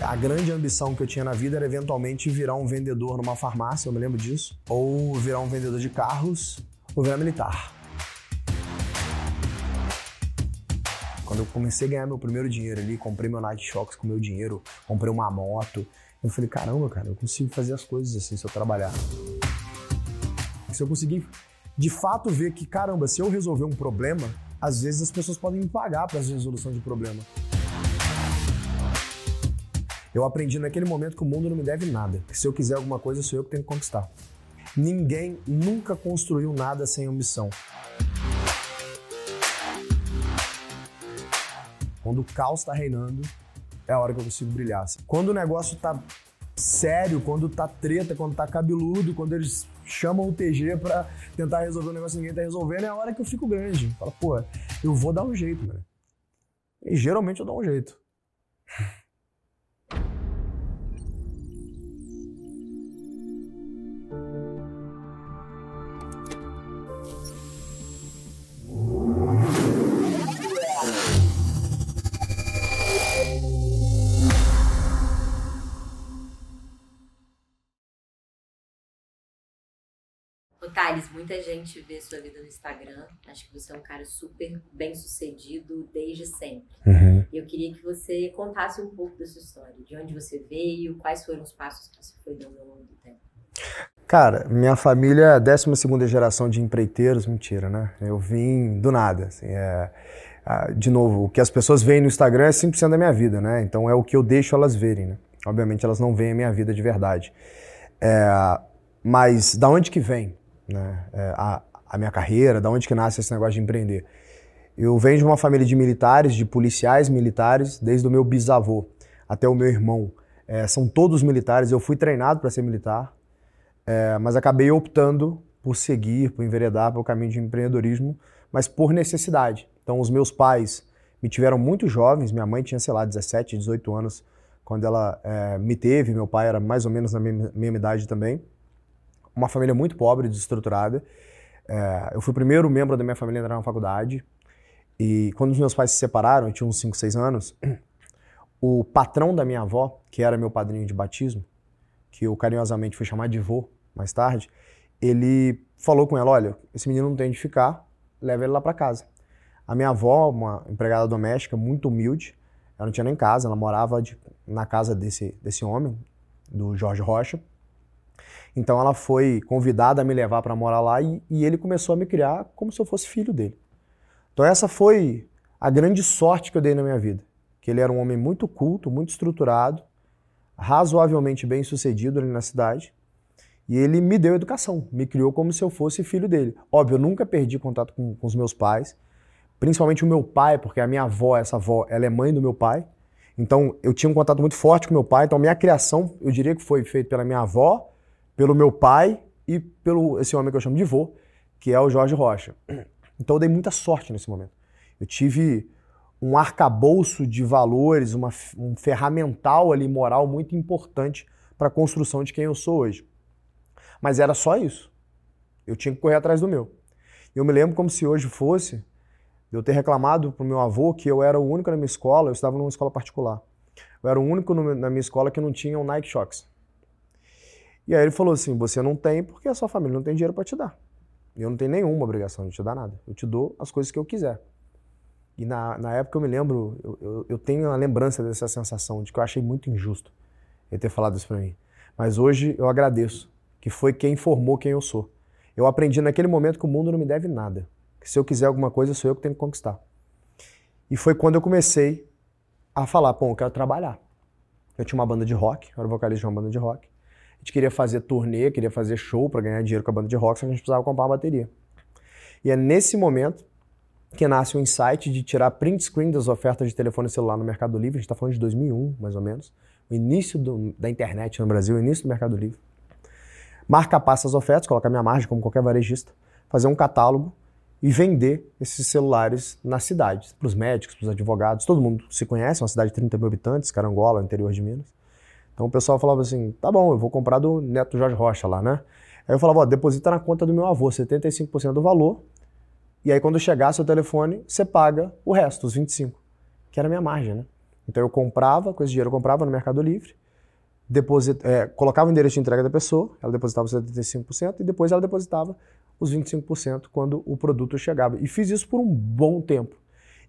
A grande ambição que eu tinha na vida era eventualmente virar um vendedor numa farmácia, eu me lembro disso, ou virar um vendedor de carros, ou virar militar. Quando eu comecei a ganhar meu primeiro dinheiro ali, comprei meu Night Shocks com meu dinheiro, comprei uma moto, eu falei, caramba, cara, eu consigo fazer as coisas assim se eu trabalhar. Se eu conseguir de fato ver que, caramba, se eu resolver um problema, às vezes as pessoas podem me pagar para essa resolução de problema. Eu aprendi naquele momento que o mundo não me deve nada. Que se eu quiser alguma coisa, sou eu que tenho que conquistar. Ninguém nunca construiu nada sem ambição. Quando o caos está reinando, é a hora que eu consigo brilhar. Quando o negócio tá sério, quando tá treta, quando tá cabeludo, quando eles chamam o TG para tentar resolver um negócio que ninguém tá resolvendo, é a hora que eu fico grande. Fala, pô, eu vou dar um jeito, mano. E geralmente eu dou um jeito. Thales, muita gente vê sua vida no Instagram. Acho que você é um cara super bem sucedido desde sempre. Uhum. E eu queria que você contasse um pouco da sua história. De onde você veio, quais foram os passos que você foi dando ao longo do tempo. Cara, minha família é a 12 geração de empreiteiros, mentira, né? Eu vim do nada. Assim, é, de novo, o que as pessoas veem no Instagram é 100% da minha vida, né? Então é o que eu deixo elas verem, né? Obviamente elas não veem a minha vida de verdade. É, mas da onde que vem? Né? É, a, a minha carreira, da onde que nasce esse negócio de empreender. Eu venho de uma família de militares, de policiais militares, desde o meu bisavô até o meu irmão. É, são todos militares. Eu fui treinado para ser militar, é, mas acabei optando por seguir, por enveredar pelo caminho de empreendedorismo, mas por necessidade. Então, os meus pais me tiveram muito jovens. Minha mãe tinha, sei lá, 17, 18 anos quando ela é, me teve. Meu pai era mais ou menos na mesma, mesma idade também uma família muito pobre, desestruturada. É, eu fui o primeiro membro da minha família a entrar na faculdade. E quando os meus pais se separaram, eu tinha uns 5, 6 anos, o patrão da minha avó, que era meu padrinho de batismo, que eu carinhosamente fui chamar de vô mais tarde, ele falou com ela: olha, esse menino não tem onde ficar, leva ele lá para casa. A minha avó, uma empregada doméstica muito humilde, ela não tinha nem casa, ela morava de, na casa desse, desse homem, do Jorge Rocha. Então ela foi convidada a me levar para morar lá e, e, ele começou a me criar como se eu fosse filho dele. Então essa foi a grande sorte que eu dei na minha vida. Que ele era um homem muito culto, muito estruturado, razoavelmente bem sucedido ali na cidade. E ele me deu educação, me criou como se eu fosse filho dele. Óbvio, eu nunca perdi contato com, com os meus pais, principalmente o meu pai, porque a minha avó, essa avó, ela é mãe do meu pai. Então eu tinha um contato muito forte com meu pai. Então minha criação, eu diria que foi feita pela minha avó, pelo meu pai e pelo esse homem que eu chamo de vô, que é o Jorge Rocha. Então eu dei muita sorte nesse momento. Eu tive um arcabouço de valores, uma, um ferramental ali moral muito importante para a construção de quem eu sou hoje. Mas era só isso. Eu tinha que correr atrás do meu. Eu me lembro como se hoje fosse eu ter reclamado para o meu avô que eu era o único na minha escola, eu estava numa escola particular. Eu era o único no, na minha escola que não tinha um Nike Shox. E aí ele falou assim: você não tem porque a sua família não tem dinheiro para te dar. Eu não tenho nenhuma obrigação de te dar nada. Eu te dou as coisas que eu quiser. E na, na época eu me lembro, eu, eu, eu tenho a lembrança dessa sensação de que eu achei muito injusto ele ter falado isso para mim. Mas hoje eu agradeço, que foi quem formou quem eu sou. Eu aprendi naquele momento que o mundo não me deve nada. Que se eu quiser alguma coisa, sou eu que tenho que conquistar. E foi quando eu comecei a falar, pô, eu quero trabalhar. Eu tinha uma banda de rock, eu era vocalista de uma banda de rock. A gente queria fazer turnê, queria fazer show para ganhar dinheiro com a banda de rock, só que a gente precisava comprar uma bateria. E é nesse momento que nasce o insight de tirar print screen das ofertas de telefone celular no Mercado Livre. A gente está falando de 2001, mais ou menos. O início do, da internet no Brasil, o início do Mercado Livre. Marcar passa as ofertas, colocar minha margem como qualquer varejista, fazer um catálogo e vender esses celulares na cidade, para os médicos, para os advogados, todo mundo se conhece, é uma cidade de 30 mil habitantes, Carangola, interior de Minas. Então o pessoal falava assim: tá bom, eu vou comprar do neto Jorge Rocha lá, né? Aí eu falava: ó, deposita na conta do meu avô 75% do valor. E aí quando chegar seu telefone, você paga o resto, os 25%, que era a minha margem, né? Então eu comprava, com esse dinheiro eu comprava no Mercado Livre, deposit, é, colocava o endereço de entrega da pessoa, ela depositava 75% e depois ela depositava os 25% quando o produto chegava. E fiz isso por um bom tempo.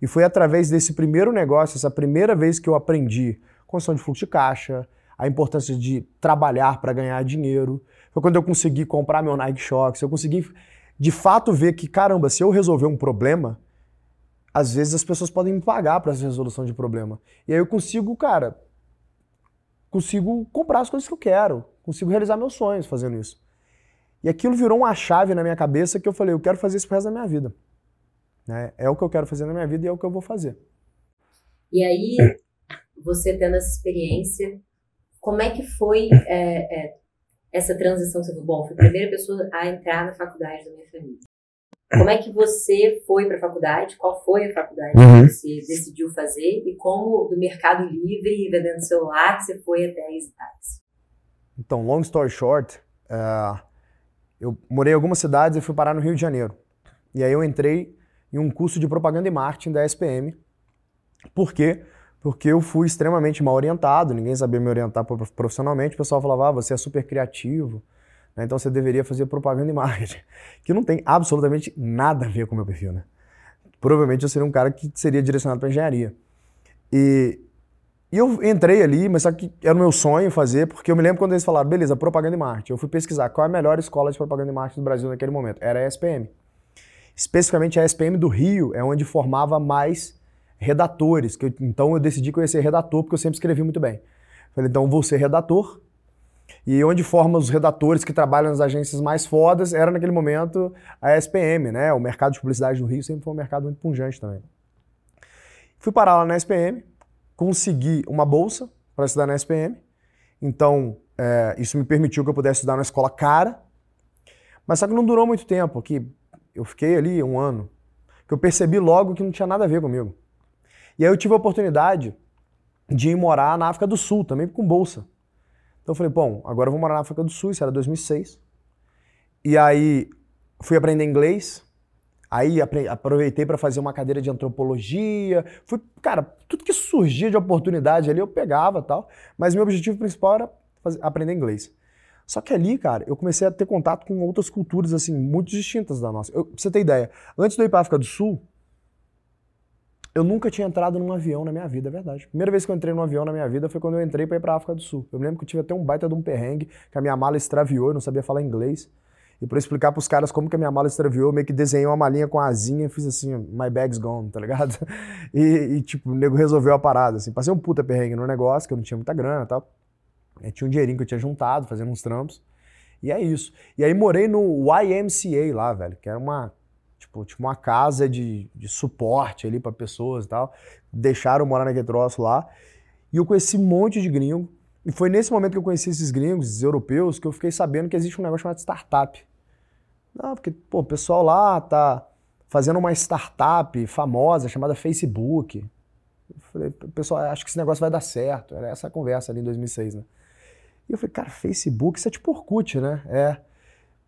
E foi através desse primeiro negócio, essa primeira vez que eu aprendi construção de fluxo de caixa, a importância de trabalhar para ganhar dinheiro. Foi quando eu consegui comprar meu Nike Shox, eu consegui de fato ver que, caramba, se eu resolver um problema, às vezes as pessoas podem me pagar para essa resolução de problema. E aí eu consigo, cara, consigo comprar as coisas que eu quero, consigo realizar meus sonhos fazendo isso. E aquilo virou uma chave na minha cabeça que eu falei, eu quero fazer isso pro resto da minha vida. Né? É o que eu quero fazer na minha vida e é o que eu vou fazer. E aí, você tendo essa experiência, como é que foi é, é, essa transição? Você falou, bom, fui a primeira pessoa a entrar na faculdade da minha família. Como é que você foi para a faculdade? Qual foi a faculdade uhum. que você decidiu fazer? E como do Mercado Livre, vendendo celular, você foi até a Exitax? Então, long story short, uh, eu morei em algumas cidades e fui parar no Rio de Janeiro. E aí eu entrei em um curso de propaganda e marketing da SPM. Por quê? Porque eu fui extremamente mal orientado, ninguém sabia me orientar profissionalmente. O pessoal falava, ah, você é super criativo, né? Então você deveria fazer propaganda e marketing, que não tem absolutamente nada a ver com o meu perfil, né? Provavelmente eu seria um cara que seria direcionado para engenharia. E, e eu entrei ali, mas só que era o meu sonho fazer, porque eu me lembro quando eles falaram, beleza, propaganda e marketing. Eu fui pesquisar qual é a melhor escola de propaganda e marketing do Brasil naquele momento. Era a SPM. Especificamente a SPM do Rio é onde formava mais redatores. Que eu, então eu decidi que eu ia ser redator, porque eu sempre escrevi muito bem. Falei, então vou ser redator, e onde forma os redatores que trabalham nas agências mais fodas era naquele momento a SPM, né? O mercado de publicidade do Rio sempre foi um mercado muito punjante também. Fui parar lá na SPM, consegui uma bolsa para estudar na SPM. Então, é, isso me permitiu que eu pudesse estudar na escola cara. Mas só que não durou muito tempo, que eu fiquei ali um ano, que eu percebi logo que não tinha nada a ver comigo. E aí eu tive a oportunidade de ir morar na África do Sul, também com bolsa. Então eu falei, bom, agora eu vou morar na África do Sul, isso era 2006. E aí fui aprender inglês. Aí aproveitei para fazer uma cadeira de antropologia. Fui, cara, tudo que surgia de oportunidade ali eu pegava tal. Mas meu objetivo principal era fazer, aprender inglês. Só que ali, cara, eu comecei a ter contato com outras culturas, assim, muito distintas da nossa. Eu, pra você ter ideia, antes de eu ir pra África do Sul, eu nunca tinha entrado num avião na minha vida, é verdade. Primeira vez que eu entrei num avião na minha vida foi quando eu entrei para ir para África do Sul. Eu lembro que eu tive até um baita de um perrengue, que a minha mala extraviou, eu não sabia falar inglês. E para explicar para os caras como que a minha mala extraviou, eu meio que desenhei uma malinha com asinha e fiz assim, my bag's gone, tá ligado? E, e, tipo, o nego resolveu a parada, assim. Passei um puta perrengue no negócio, que eu não tinha muita grana e tal. Eu tinha um dinheirinho que eu tinha juntado, fazendo uns trampos. E é isso. E aí morei no YMCA lá, velho, que era uma Tipo, tipo uma casa de, de suporte ali para pessoas e tal. Deixaram morar naquele troço lá. E eu conheci um monte de gringo. E foi nesse momento que eu conheci esses gringos, esses europeus, que eu fiquei sabendo que existe um negócio chamado startup. Não, porque, pô, o pessoal lá tá fazendo uma startup famosa chamada Facebook. Eu falei, pessoal, acho que esse negócio vai dar certo. Era essa conversa ali em 2006, né? E eu falei, cara, Facebook, isso é tipo Orkut, né? É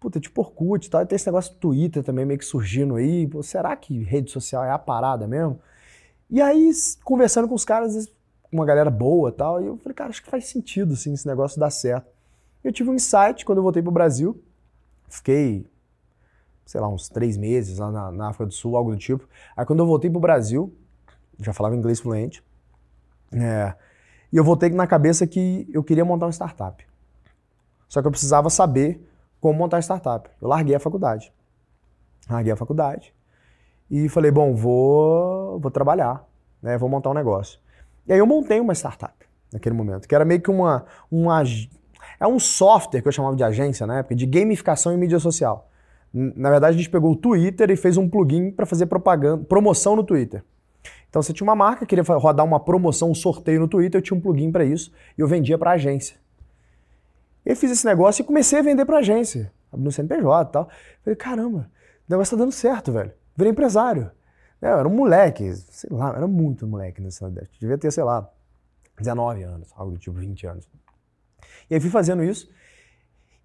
puta, tipo Orkut e tal, e tem esse negócio do Twitter também meio que surgindo aí, pô, será que rede social é a parada mesmo? E aí, conversando com os caras, uma galera boa e tal, e eu falei, cara, acho que faz sentido, assim, esse negócio dar certo. Eu tive um insight quando eu voltei pro Brasil, fiquei, sei lá, uns três meses lá na, na África do Sul, algo do tipo. Aí quando eu voltei pro Brasil, já falava inglês fluente, é, e eu voltei na cabeça que eu queria montar uma startup. Só que eu precisava saber como montar startup. Eu larguei a faculdade. Larguei a faculdade e falei, bom, vou, vou trabalhar, né? Vou montar um negócio. E aí eu montei uma startup naquele momento, que era meio que uma, uma é um software que eu chamava de agência na época, de gamificação em mídia social. Na verdade, a gente pegou o Twitter e fez um plugin para fazer propaganda, promoção no Twitter. Então, você tinha uma marca, queria rodar uma promoção, um sorteio no Twitter, eu tinha um plugin para isso e eu vendia para agência. Eu fiz esse negócio e comecei a vender pra agência, no CNPJ e tal. Falei, caramba, o negócio tá dando certo, velho. Virei empresário. É, eu era um moleque, sei lá, era muito moleque nessa idade. Devia ter, sei lá, 19 anos, algo do tipo 20 anos. E aí fui fazendo isso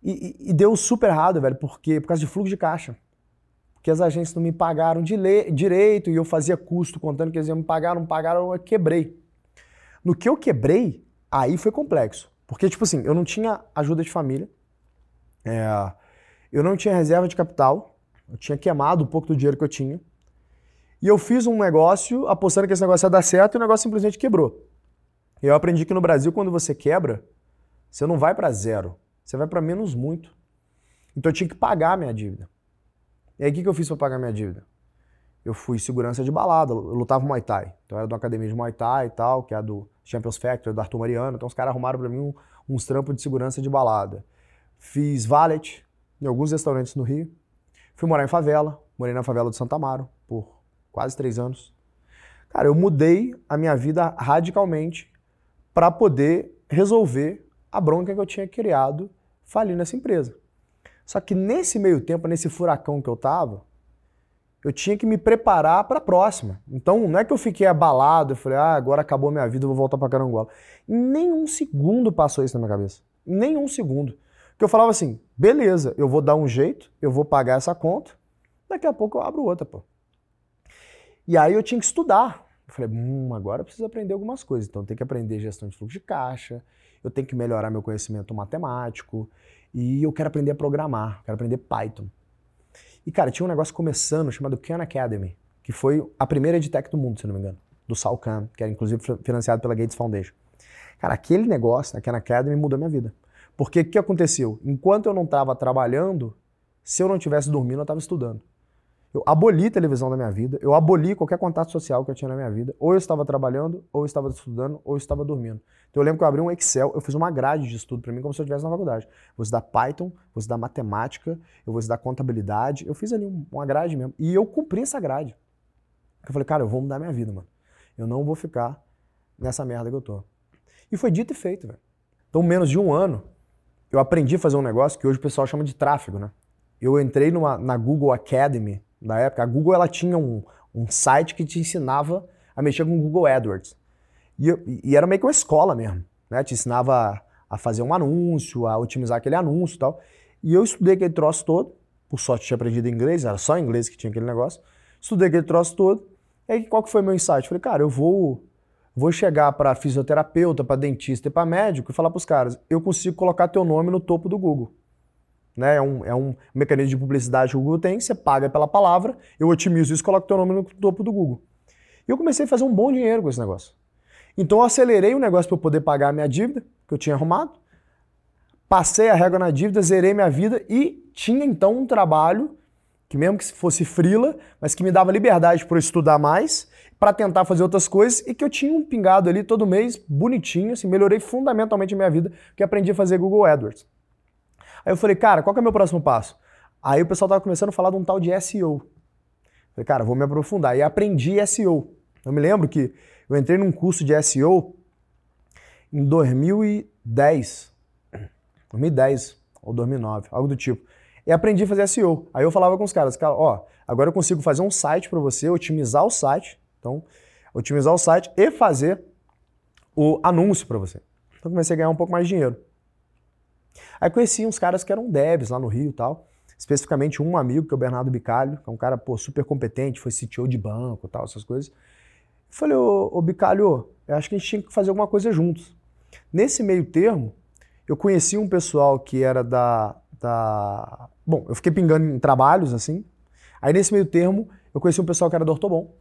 e, e, e deu super errado, velho, porque por causa de fluxo de caixa. Porque as agências não me pagaram direito e eu fazia custo contando que eles iam me pagar, não pagaram, eu quebrei. No que eu quebrei, aí foi complexo. Porque, tipo assim, eu não tinha ajuda de família, é, eu não tinha reserva de capital, eu tinha queimado um pouco do dinheiro que eu tinha. E eu fiz um negócio apostando que esse negócio ia dar certo e o negócio simplesmente quebrou. E eu aprendi que no Brasil, quando você quebra, você não vai para zero, você vai para menos muito. Então eu tinha que pagar a minha dívida. E aí o que, eu fiz para pagar a minha dívida? Eu fui segurança de balada, eu lutava Muay Thai. Então eu era de uma academia de Muay Thai e tal, que é a do Champions Factory, do Arthur Mariano. Então os caras arrumaram para mim um, uns trampos de segurança de balada. Fiz valet em alguns restaurantes no Rio. Fui morar em favela, morei na favela de Santa Amaro por quase três anos. Cara, eu mudei a minha vida radicalmente para poder resolver a bronca que eu tinha criado falindo essa empresa. Só que nesse meio tempo, nesse furacão que eu tava, eu tinha que me preparar para a próxima. Então, não é que eu fiquei abalado, eu falei, ah, agora acabou minha vida, eu vou voltar para Carangola. Nenhum segundo passou isso na minha cabeça. Nenhum segundo. Porque eu falava assim, beleza, eu vou dar um jeito, eu vou pagar essa conta, daqui a pouco eu abro outra, pô. E aí eu tinha que estudar. Eu falei, hum, agora eu preciso aprender algumas coisas. Então eu tenho que aprender gestão de fluxo de caixa, eu tenho que melhorar meu conhecimento matemático, e eu quero aprender a programar, quero aprender Python. E, cara, tinha um negócio começando chamado Khan Academy, que foi a primeira edtech do mundo, se não me engano, do Sal Khan, que era inclusive financiado pela Gates Foundation. Cara, aquele negócio, a Khan Academy, mudou minha vida. Porque o que aconteceu? Enquanto eu não estava trabalhando, se eu não estivesse dormindo, eu estava estudando. Eu aboli televisão da minha vida, eu aboli qualquer contato social que eu tinha na minha vida. Ou eu estava trabalhando, ou eu estava estudando, ou eu estava dormindo. Então eu lembro que eu abri um Excel, eu fiz uma grade de estudo para mim como se eu estivesse na faculdade. Vou estudar Python, vou estudar matemática, eu vou estudar contabilidade. Eu fiz ali uma grade mesmo. E eu cumpri essa grade. Eu falei, cara, eu vou mudar minha vida, mano. Eu não vou ficar nessa merda que eu tô. E foi dito e feito, velho. Então, menos de um ano, eu aprendi a fazer um negócio que hoje o pessoal chama de tráfego, né? Eu entrei numa, na Google Academy, da época, a Google ela tinha um, um site que te ensinava a mexer com o Google AdWords. E, e, era meio que uma escola mesmo, né? Te ensinava a fazer um anúncio, a otimizar aquele anúncio e tal. E eu estudei aquele troço todo, por sorte tinha aprendido inglês, era só inglês que tinha aquele negócio. Estudei aquele troço todo. E aí qual que foi meu insight? Falei, cara, eu vou vou chegar para fisioterapeuta, para dentista e para médico e falar para os caras, eu consigo colocar teu nome no topo do Google. Né? É, um, é um mecanismo de publicidade que o Google tem, você paga pela palavra, eu otimizo isso e coloco teu nome no topo do Google. E eu comecei a fazer um bom dinheiro com esse negócio. Então eu acelerei o negócio para eu poder pagar a minha dívida, que eu tinha arrumado, passei a régua na dívida, zerei minha vida e tinha então um trabalho que mesmo que fosse frila, mas que me dava liberdade para estudar mais, para tentar fazer outras coisas e que eu tinha um pingado ali todo mês, bonitinho, assim, melhorei fundamentalmente a minha vida, porque aprendi a fazer Google AdWords. Aí eu falei, cara, qual que é o meu próximo passo? Aí o pessoal tava começando a falar de um tal de SEO. Falei, cara, vou me aprofundar. E aprendi SEO. Eu me lembro que eu entrei num curso de SEO em 2010. 2010 ou 2009, algo do tipo. E aprendi a fazer SEO. Aí eu falava com os caras, cara, ó, agora eu consigo fazer um site para você, otimizar o site. Então, otimizar o site e fazer o anúncio para você. Então comecei a ganhar um pouco mais de dinheiro. Aí conheci uns caras que eram devs lá no Rio e tal. Especificamente um amigo, que é o Bernardo Bicalho, que é um cara pô, super competente, foi CTO de banco e tal, essas coisas. falei, ô, ô Bicalho, eu acho que a gente tinha que fazer alguma coisa juntos. Nesse meio termo, eu conheci um pessoal que era da, da. Bom, eu fiquei pingando em trabalhos assim. Aí nesse meio termo, eu conheci um pessoal que era do Ortobon.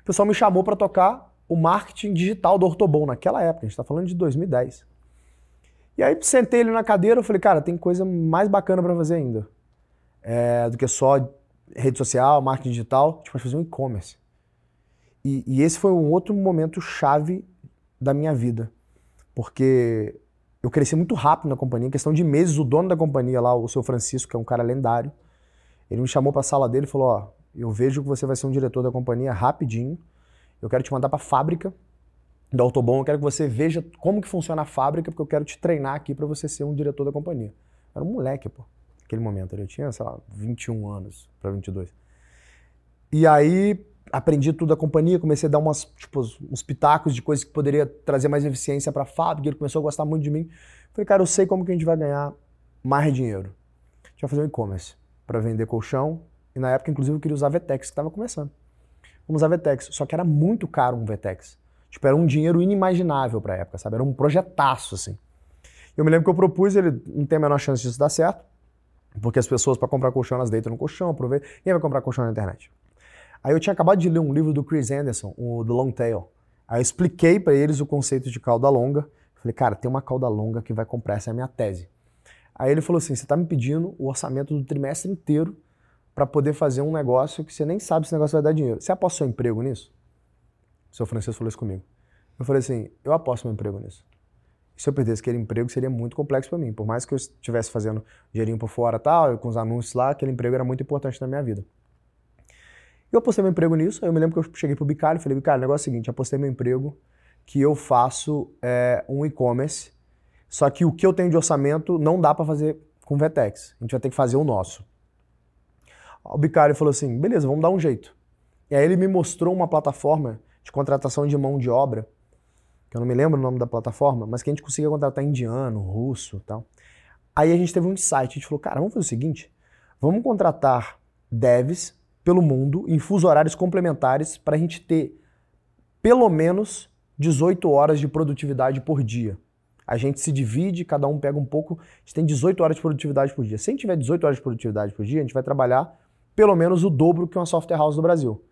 O pessoal me chamou para tocar o marketing digital do Ortobon naquela época, a gente está falando de 2010. E aí sentei ele na cadeira e falei, cara, tem coisa mais bacana para fazer ainda. É, do que só rede social, marketing digital, a gente pode fazer um e-commerce. E, e, esse foi um outro momento chave da minha vida. Porque eu cresci muito rápido na companhia, em questão de meses, o dono da companhia lá, o seu Francisco, que é um cara lendário, ele me chamou para a sala dele e falou: Ó, eu vejo que você vai ser um diretor da companhia rapidinho, eu quero te mandar para a fábrica da Autobom, eu quero que você veja como que funciona a fábrica, porque eu quero te treinar aqui para você ser um diretor da companhia. Era um moleque, pô, naquele momento. Eu tinha, sei lá, 21 anos para 22. E aí aprendi tudo da companhia, comecei a dar umas, tipo, uns pitacos de coisas que poderia trazer mais eficiência para a fábrica. Ele começou a gostar muito de mim. Falei, cara, eu sei como que a gente vai ganhar mais dinheiro. A gente vai fazer um e-commerce para vender colchão. E na época, inclusive, eu queria usar Vetex, que estava começando. Vamos usar Vetex. Só que era muito caro um Vetex. Tipo, era um dinheiro inimaginável pra época, sabe? Era um projetaço, assim. Eu me lembro que eu propus, ele não tem a menor chance disso dar certo, porque as pessoas, para comprar colchão, elas deitam no colchão, aproveita. Quem vai comprar colchão na internet? Aí eu tinha acabado de ler um livro do Chris Anderson, o The Long Tail. Aí eu expliquei para eles o conceito de cauda longa. Falei, cara, tem uma cauda longa que vai comprar, essa é a minha tese. Aí ele falou assim: você está me pedindo o orçamento do trimestre inteiro para poder fazer um negócio que você nem sabe se o negócio vai dar dinheiro. Você aposta seu emprego nisso? O seu Francisco falou isso comigo. Eu falei assim: eu aposto meu emprego nisso. Se eu perdesse aquele emprego, seria muito complexo para mim. Por mais que eu estivesse fazendo dinheirinho por fora tal, com os anúncios lá, aquele emprego era muito importante na minha vida. Eu apostei meu emprego nisso, aí eu me lembro que eu cheguei pro Bicalho e falei, Bicalho, o negócio é o seguinte, apostei meu emprego que eu faço é, um e-commerce, só que o que eu tenho de orçamento não dá para fazer com Vetex. A gente vai ter que fazer o nosso. O Bicalho falou assim, beleza, vamos dar um jeito. E aí ele me mostrou uma plataforma de contratação de mão de obra, que eu não me lembro o nome da plataforma, mas que a gente conseguia contratar indiano, russo tal. Aí a gente teve um insight, a gente falou, cara, vamos fazer o seguinte, vamos contratar devs pelo mundo em fuso horários complementares para a gente ter pelo menos 18 horas de produtividade por dia. A gente se divide, cada um pega um pouco, a gente tem 18 horas de produtividade por dia. Se a gente tiver 18 horas de produtividade por dia, a gente vai trabalhar pelo menos o dobro que uma software house do Brasil.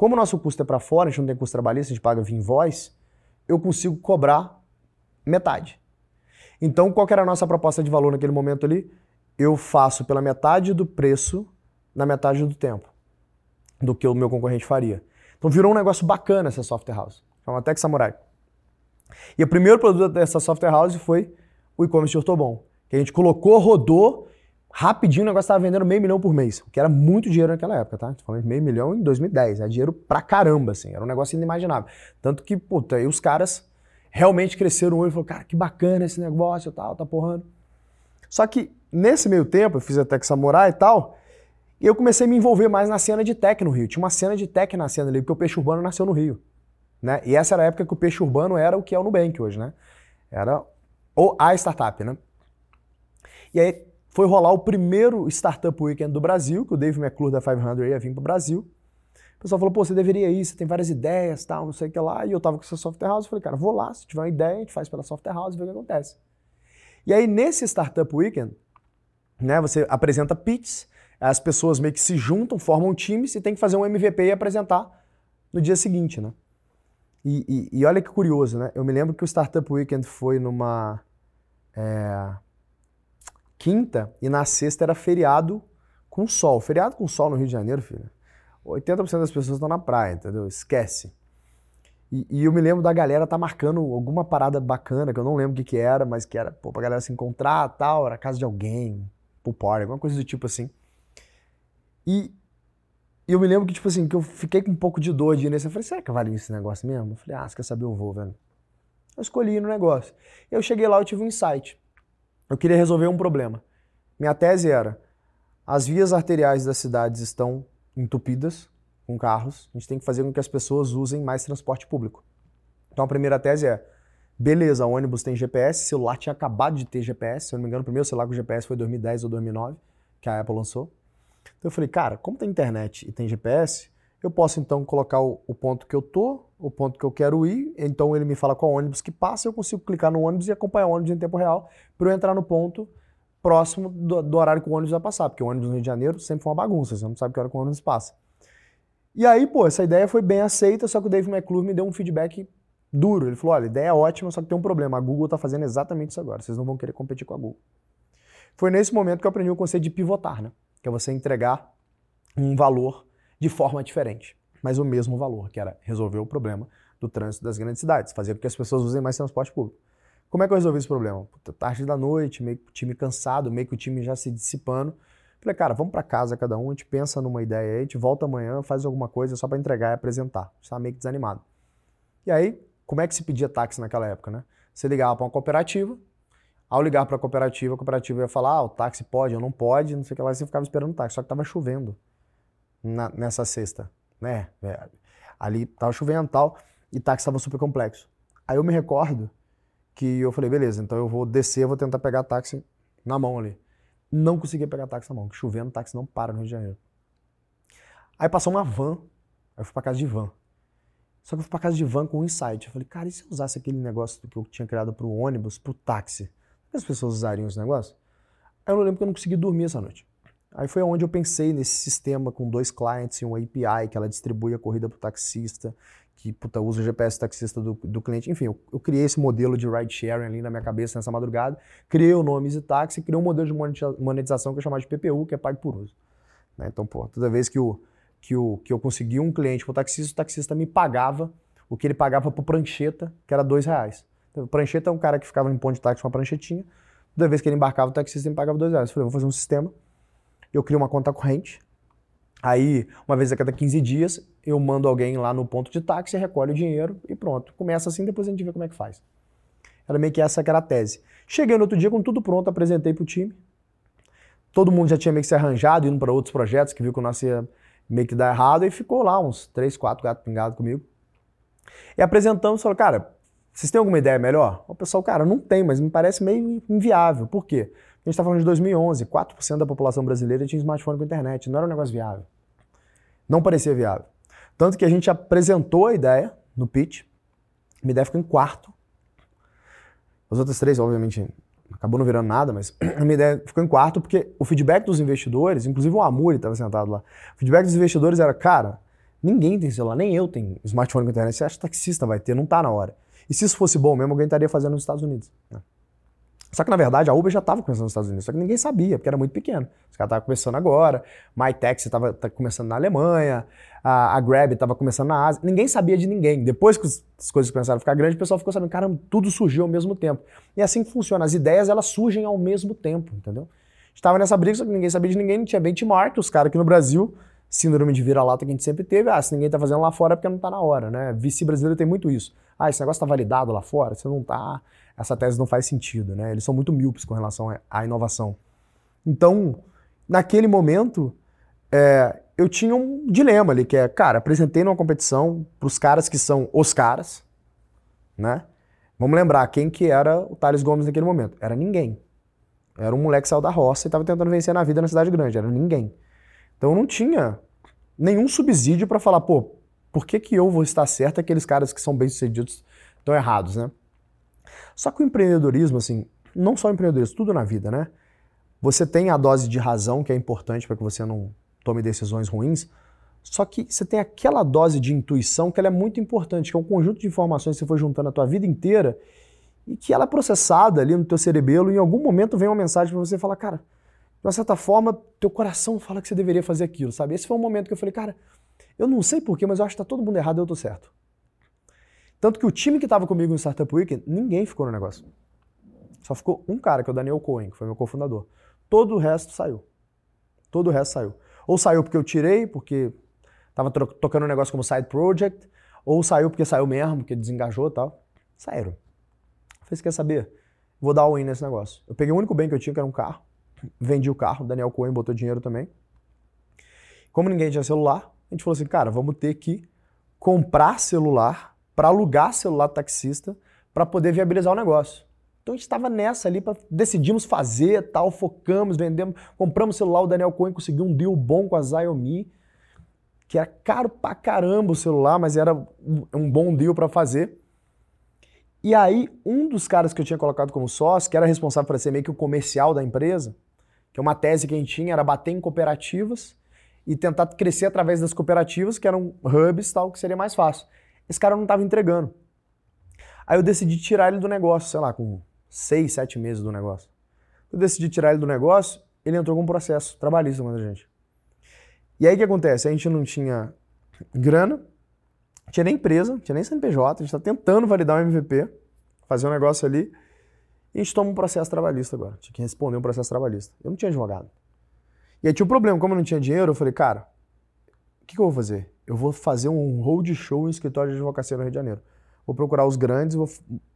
Como o nosso custo é para fora, a gente não tem custo trabalhista, a gente paga via invoice, eu consigo cobrar metade. Então, qual era a nossa proposta de valor naquele momento ali? Eu faço pela metade do preço na metade do tempo do que o meu concorrente faria. Então virou um negócio bacana essa software house. Chama Tech Samurai. E o primeiro produto dessa software house foi o e-commerce de Ortobon. Que a gente colocou, rodou, rapidinho o negócio estava vendendo meio milhão por mês. Que era muito dinheiro naquela época, tá? Tô falando de meio milhão em 2010. É dinheiro pra caramba, assim. Era um negócio inimaginável. Tanto que, puta, aí os caras realmente cresceram o olho e falaram, cara, que bacana esse negócio e tal, tá porrando. Só que nesse meio tempo, eu fiz a Tech Samurai e tal, e eu comecei a me envolver mais na cena de tech no Rio. Tinha uma cena de tech na cena ali, porque o peixe urbano nasceu no Rio. Né? E essa era a época que o peixe urbano era o que é o Nubank hoje, né? Era ou a startup, né? E aí foi rolar o primeiro Startup Weekend do Brasil, que o Dave McClure da 500 ia vir para o Brasil. O pessoal falou, pô, você deveria ir, você tem várias ideias, tal, não sei o que lá. E eu tava com essa software house, falei, cara, vou lá, se tiver uma ideia, a gente faz pela software house e vê o que acontece. E aí, nesse Startup Weekend, né, você apresenta pitches, as pessoas meio que se juntam, formam times e tem que fazer um MVP e apresentar no dia seguinte, né? E, e, e olha que curioso, né? Eu me lembro que o Startup Weekend foi numa é, quinta e na sexta era feriado com sol. Feriado com sol no Rio de Janeiro, filho. 80% das pessoas estão na praia, entendeu? Esquece. E, e, eu me lembro da galera tá marcando alguma parada bacana, que eu não lembro o que, que era, mas que era, pô, pra galera se encontrar tal, era casa de alguém, pro party, alguma coisa do tipo assim. E eu me lembro que, tipo assim, que eu fiquei com um pouco de dor de ir nesse. Eu falei, será que vale esse negócio mesmo? Eu falei, ah, você quer saber, eu vou, velho. Eu escolhi ir no negócio. Eu cheguei lá, eu tive um insight. Eu queria resolver um problema. Minha tese era: as vias arteriais das cidades estão entupidas com carros, a gente tem que fazer com que as pessoas usem mais transporte público. Então a primeira tese é: beleza, o ônibus tem GPS, celular tinha acabado de ter GPS, se eu não me engano, o primeiro celular com GPS foi 2010 ou 2009, que a Apple lançou. Então eu falei, cara, como tem internet e tem GPS, eu posso então colocar o, o, ponto que eu tô, o ponto que eu quero ir, então ele me fala qual ônibus que passa, eu consigo clicar no ônibus e acompanhar o ônibus em tempo real para eu entrar no ponto próximo do, do, horário que o ônibus vai passar, porque o ônibus no Rio de Janeiro sempre foi uma bagunça, você não sabe que hora que o ônibus passa. E aí, pô, essa ideia foi bem aceita, só que o Dave McClure me deu um feedback duro. Ele falou: olha, a ideia é ótima, só que tem um problema. A Google está fazendo exatamente isso agora. Vocês não vão querer competir com a Google. Foi nesse momento que eu aprendi o conceito de pivotar, né? que é você entregar um valor de forma diferente, mas o mesmo valor, que era resolver o problema do trânsito das grandes cidades, fazer com que as pessoas usem mais transporte público. Como é que eu resolvi esse problema? Puta, tarde da noite, meio que o time cansado, meio que o time já se dissipando. Falei, cara, vamos para casa cada um, a gente pensa numa ideia aí, a gente volta amanhã, faz alguma coisa só para entregar e apresentar. Está meio que desanimado. E aí, como é que se pedia táxi naquela época, né? Você ligava para uma cooperativa, ao ligar para a cooperativa, a cooperativa ia falar, ah, o táxi pode ou não pode, não sei o que lá, e você ficava esperando o táxi. Só que estava chovendo na, nessa sexta, né? É, ali estava chovendo tal, e táxi estava super complexo. Aí eu me recordo que eu falei, beleza, então eu vou descer, vou tentar pegar táxi na mão ali. Não consegui pegar táxi na mão, chovendo, táxi não para no Rio de Janeiro. Aí passou uma van, eu fui para casa de van. Só que eu fui pra casa de van com um insight. Eu falei, cara, e se eu usasse aquele negócio que eu tinha criado pro ônibus, pro táxi? Que as pessoas usariam esse negócio? Aí eu lembro que eu não consegui dormir essa noite. Aí foi onde eu pensei nesse sistema com dois clients e um API que ela distribui a corrida pro taxista, que puta, usa o GPS taxista do, do cliente. Enfim, eu, eu, criei esse modelo de ride sharing ali na minha cabeça nessa madrugada, criei o nome Easy Taxi, criei um modelo de monetização que eu chamava de PPU, que é pago por uso. Né? Então, pô, toda vez que, o, que, o, que eu consegui um cliente pro taxista, o taxista me pagava o que ele pagava pro prancheta, que era dois reais. Então, prancheta é um cara que ficava em ponto de táxi com uma pranchetinha, toda vez que ele embarcava, o taxista me pagava dois reais. Eu falei, vou fazer um sistema, eu crio uma conta corrente, Aí, uma vez a cada 15 dias, eu mando alguém lá no ponto de táxi, recolhe o dinheiro e pronto. Começa assim, depois a gente vê como é que faz. Era meio que essa que era a tese. Cheguei no outro dia com tudo pronto, apresentei pro time. Todo mundo já tinha meio que se arranjado, indo para outros projetos, que viu que o nosso ia meio que dar errado, e ficou lá uns 3, 4 gatos pingados comigo. E apresentamos, falou, cara, vocês têm alguma ideia melhor? O pessoal, cara, não tem, mas me parece meio inviável. Por quê? A gente está falando de 2011, 4% da população brasileira tinha smartphone com internet, não era um negócio viável. Não parecia viável. Tanto que a gente apresentou a ideia no pitch, minha ideia ficou em quarto. As outras três, obviamente, acabou não virando nada, mas a minha ideia ficou em quarto porque o feedback dos investidores, inclusive o Amuri estava sentado lá, o feedback dos investidores era, cara, ninguém tem celular, nem eu tenho smartphone com internet, você acha que taxista vai ter, não está na hora. E se isso fosse bom mesmo, alguém estaria fazendo nos Estados Unidos. Né? Só que, na verdade, a Uber já estava começando nos Estados Unidos, só que ninguém sabia, porque era muito pequeno. Os caras estavam começando agora, MyTaxi estava tá começando na Alemanha, a, a Grab estava começando na Ásia, ninguém sabia de ninguém. Depois que as coisas começaram a ficar grandes, o pessoal ficou sabendo, cara, tudo surgiu ao mesmo tempo. E é assim que funciona, as ideias elas surgem ao mesmo tempo, entendeu? Estava nessa briga, só que ninguém sabia de ninguém, não tinha benchmark, os caras aqui no Brasil, síndrome de vira-lata que a gente sempre teve, ah, se ninguém está fazendo lá fora é porque não está na hora, né? VC brasileiro tem muito isso. Ah, esse negócio está validado lá fora, você não está essa tese não faz sentido, né? Eles são muito míopes com relação à inovação. Então, naquele momento, é, eu tinha um dilema ali, que é, cara, apresentei numa competição para os caras que são os caras, né? Vamos lembrar quem que era o Thales Gomes naquele momento. Era ninguém. Era um moleque que saiu da roça e estava tentando vencer na vida na cidade grande. Era ninguém. Então não tinha nenhum subsídio para falar, pô, por que, que eu vou estar certo e aqueles caras que são bem-sucedidos estão errados, né? Só que o empreendedorismo, assim, não só o empreendedorismo, tudo na vida, né? Você tem a dose de razão que é importante para que você não tome decisões ruins, só que você tem aquela dose de intuição que é muito importante, que é um conjunto de informações que você foi juntando a tua vida inteira e que ela é processada ali no teu cerebelo e em algum momento vem uma mensagem para você falar, cara, de uma certa forma, teu coração fala que você deveria fazer aquilo, sabe? Esse foi um momento que eu falei, cara, eu não sei porquê, mas eu acho que tá todo mundo errado e eu tô certo. Tanto que o time que estava comigo no Startup Weekend, ninguém ficou no negócio. Só ficou um cara, que é o Daniel Cohen, que foi meu cofundador. Todo o resto saiu. Todo o resto saiu. Ou saiu porque eu tirei, porque estava tocando um negócio como side project, ou saiu porque saiu mesmo, porque desengajou e tal. Saíram. Falei, você quer saber? Vou dar all-in nesse negócio. Eu peguei o único bem que eu tinha, que era um carro. Vendi o carro, Daniel Cohen botou dinheiro também. Como ninguém tinha celular, a gente falou assim, cara, vamos ter que comprar celular para alugar celular taxista para poder viabilizar o negócio. Então a gente estava nessa ali, pra, decidimos fazer, tal, focamos, vendemos, compramos celular, o Daniel Cohen conseguiu um deal bom com a Xiaomi, que era caro pra caramba o celular, mas era um bom deal para fazer. E aí, um dos caras que eu tinha colocado como sócio, que era responsável por ser meio que o comercial da empresa, que é uma tese que a gente tinha, era bater em cooperativas e tentar crescer através das cooperativas, que eram hubs tal, que seria mais fácil. Esse cara não estava entregando. Aí eu decidi tirar ele do negócio, sei lá, com seis, sete meses do negócio. Eu decidi tirar ele do negócio, ele entrou com um processo trabalhista com a gente. E aí o que acontece? A gente não tinha grana, tinha nem empresa, tinha nem CNPJ, a gente está tentando validar o MVP, fazer um negócio ali, e a gente toma um processo trabalhista agora. Tinha que responder um processo trabalhista. Eu não tinha advogado. E aí tinha um problema, como eu não tinha dinheiro, eu falei, cara, o que, que eu vou fazer? eu vou fazer um road show em escritório de advocacia no Rio de Janeiro. Vou procurar os grandes, vou,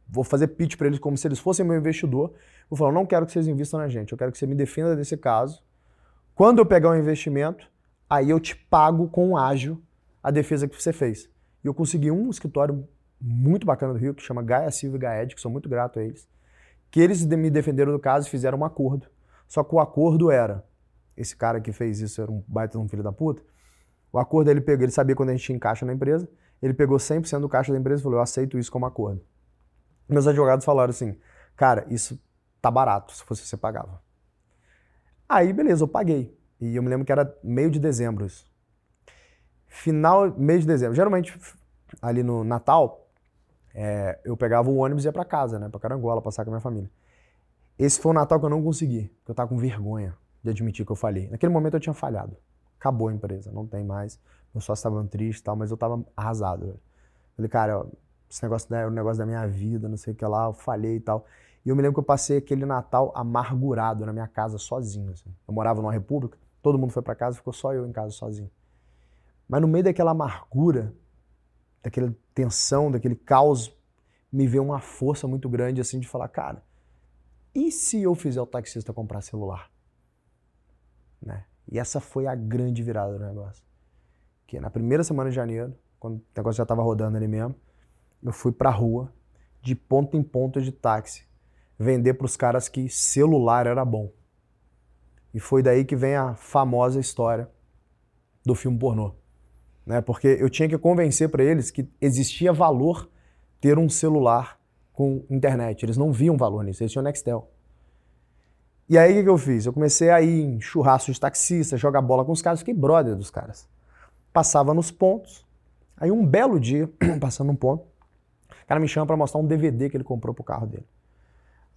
vou fazer pitch para eles como se eles fossem meu investidor. Vou falar, não quero que vocês invistam na gente, eu quero que você me defenda desse caso. Quando eu pegar o um investimento, aí eu te pago com ágil a defesa que você fez. E eu consegui um escritório muito bacana do Rio, que chama Gaia Silva e Gaed, que sou muito grato a eles, que eles me defenderam do caso e fizeram um acordo. Só que o acordo era, esse cara que fez isso era um baita um filho da puta, o acordo ele pegou, ele sabia quando a gente encaixa na empresa, ele pegou 100% do caixa da empresa e falou: Eu aceito isso como acordo. Meus advogados falaram assim: Cara, isso tá barato, se fosse você pagava. Aí, beleza, eu paguei. E eu me lembro que era meio de dezembro isso. Final, mês de dezembro. Geralmente, ali no Natal, é, eu pegava o ônibus e ia para casa, né? Pra Carangola, passar com a minha família. Esse foi o Natal que eu não consegui, porque eu tava com vergonha de admitir que eu falhei. Naquele momento eu tinha falhado. Acabou a empresa, não tem mais. Meus sócios estavam tristes e tal, mas eu tava arrasado. Velho. Falei, cara, esse negócio é o negócio da minha vida, não sei o que lá, eu falhei e tal. E eu me lembro que eu passei aquele Natal amargurado na minha casa sozinho. Assim. Eu morava numa república, todo mundo foi para casa, ficou só eu em casa sozinho. Mas no meio daquela amargura, daquela tensão, daquele caos, me veio uma força muito grande assim de falar, cara, e se eu fizer o taxista comprar celular? Né? E essa foi a grande virada do negócio. Que na primeira semana de janeiro, quando o negócio já estava rodando ali mesmo, eu fui pra rua, de ponta em ponta de táxi, vender para os caras que celular era bom. E foi daí que vem a famosa história do filme pornô. Né? Porque eu tinha que convencer para eles que existia valor ter um celular com internet. Eles não viam valor nisso, eles tinham Nextel. E aí o que eu fiz? Eu comecei a ir em churrasco de taxista, jogar bola com os caras, fiquei brother dos caras. Passava nos pontos. Aí um belo dia, passando um ponto, o cara me chama para mostrar um DVD que ele comprou pro carro dele.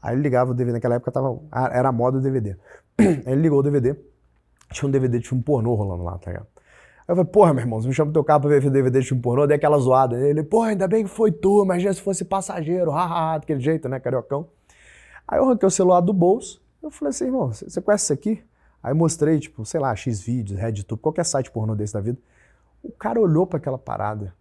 Aí ele ligava o DVD, naquela época tava, era a moda do DVD. Aí ele ligou o DVD, tinha um DVD de filme pornô rolando lá, tá ligado? Eu falei, porra, meu irmão, você me chama pro teu carro pra ver DVD de filme pornô, dei aquela zoada. Ele, porra, ainda bem que foi tu, imagina se fosse passageiro, haha, daquele jeito, né, cariocão. Aí eu arranquei o celular do bolso, eu falei assim, irmão, você conhece isso aqui? Aí mostrei, tipo, sei lá, Xvideos, RedTube, qualquer site pornô desse da vida. O cara olhou para aquela parada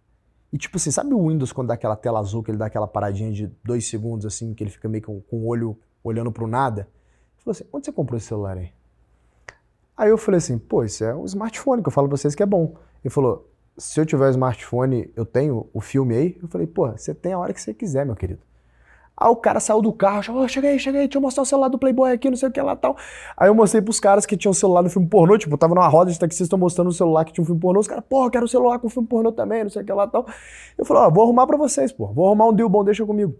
e tipo assim, sabe o Windows quando dá aquela tela azul, que ele dá aquela paradinha de dois segundos, assim, que ele fica meio com, com o olho olhando pro nada? Ele falou assim, onde você comprou esse celular aí? Aí eu falei assim, pô, isso é um smartphone que eu falo pra vocês que é bom. Ele falou, se eu tiver smartphone, eu tenho o filme aí? Eu falei, pô, você tem a hora que você quiser, meu querido. Aí o cara saiu do carro, chamou, oh, cheguei, cheguei, deixa eu mostrar o celular do Playboy aqui, não sei o que lá tal. Aí eu mostrei pros caras que tinham celular no filme pornô, tipo, tava numa roda de taxista mostrando o celular que tinha um filme pornô, os caras, porra, quero o celular com filme pornô também, não sei o que lá tal. Eu falei, ó, oh, vou arrumar pra vocês, pô, vou arrumar um deal bom, deixa comigo.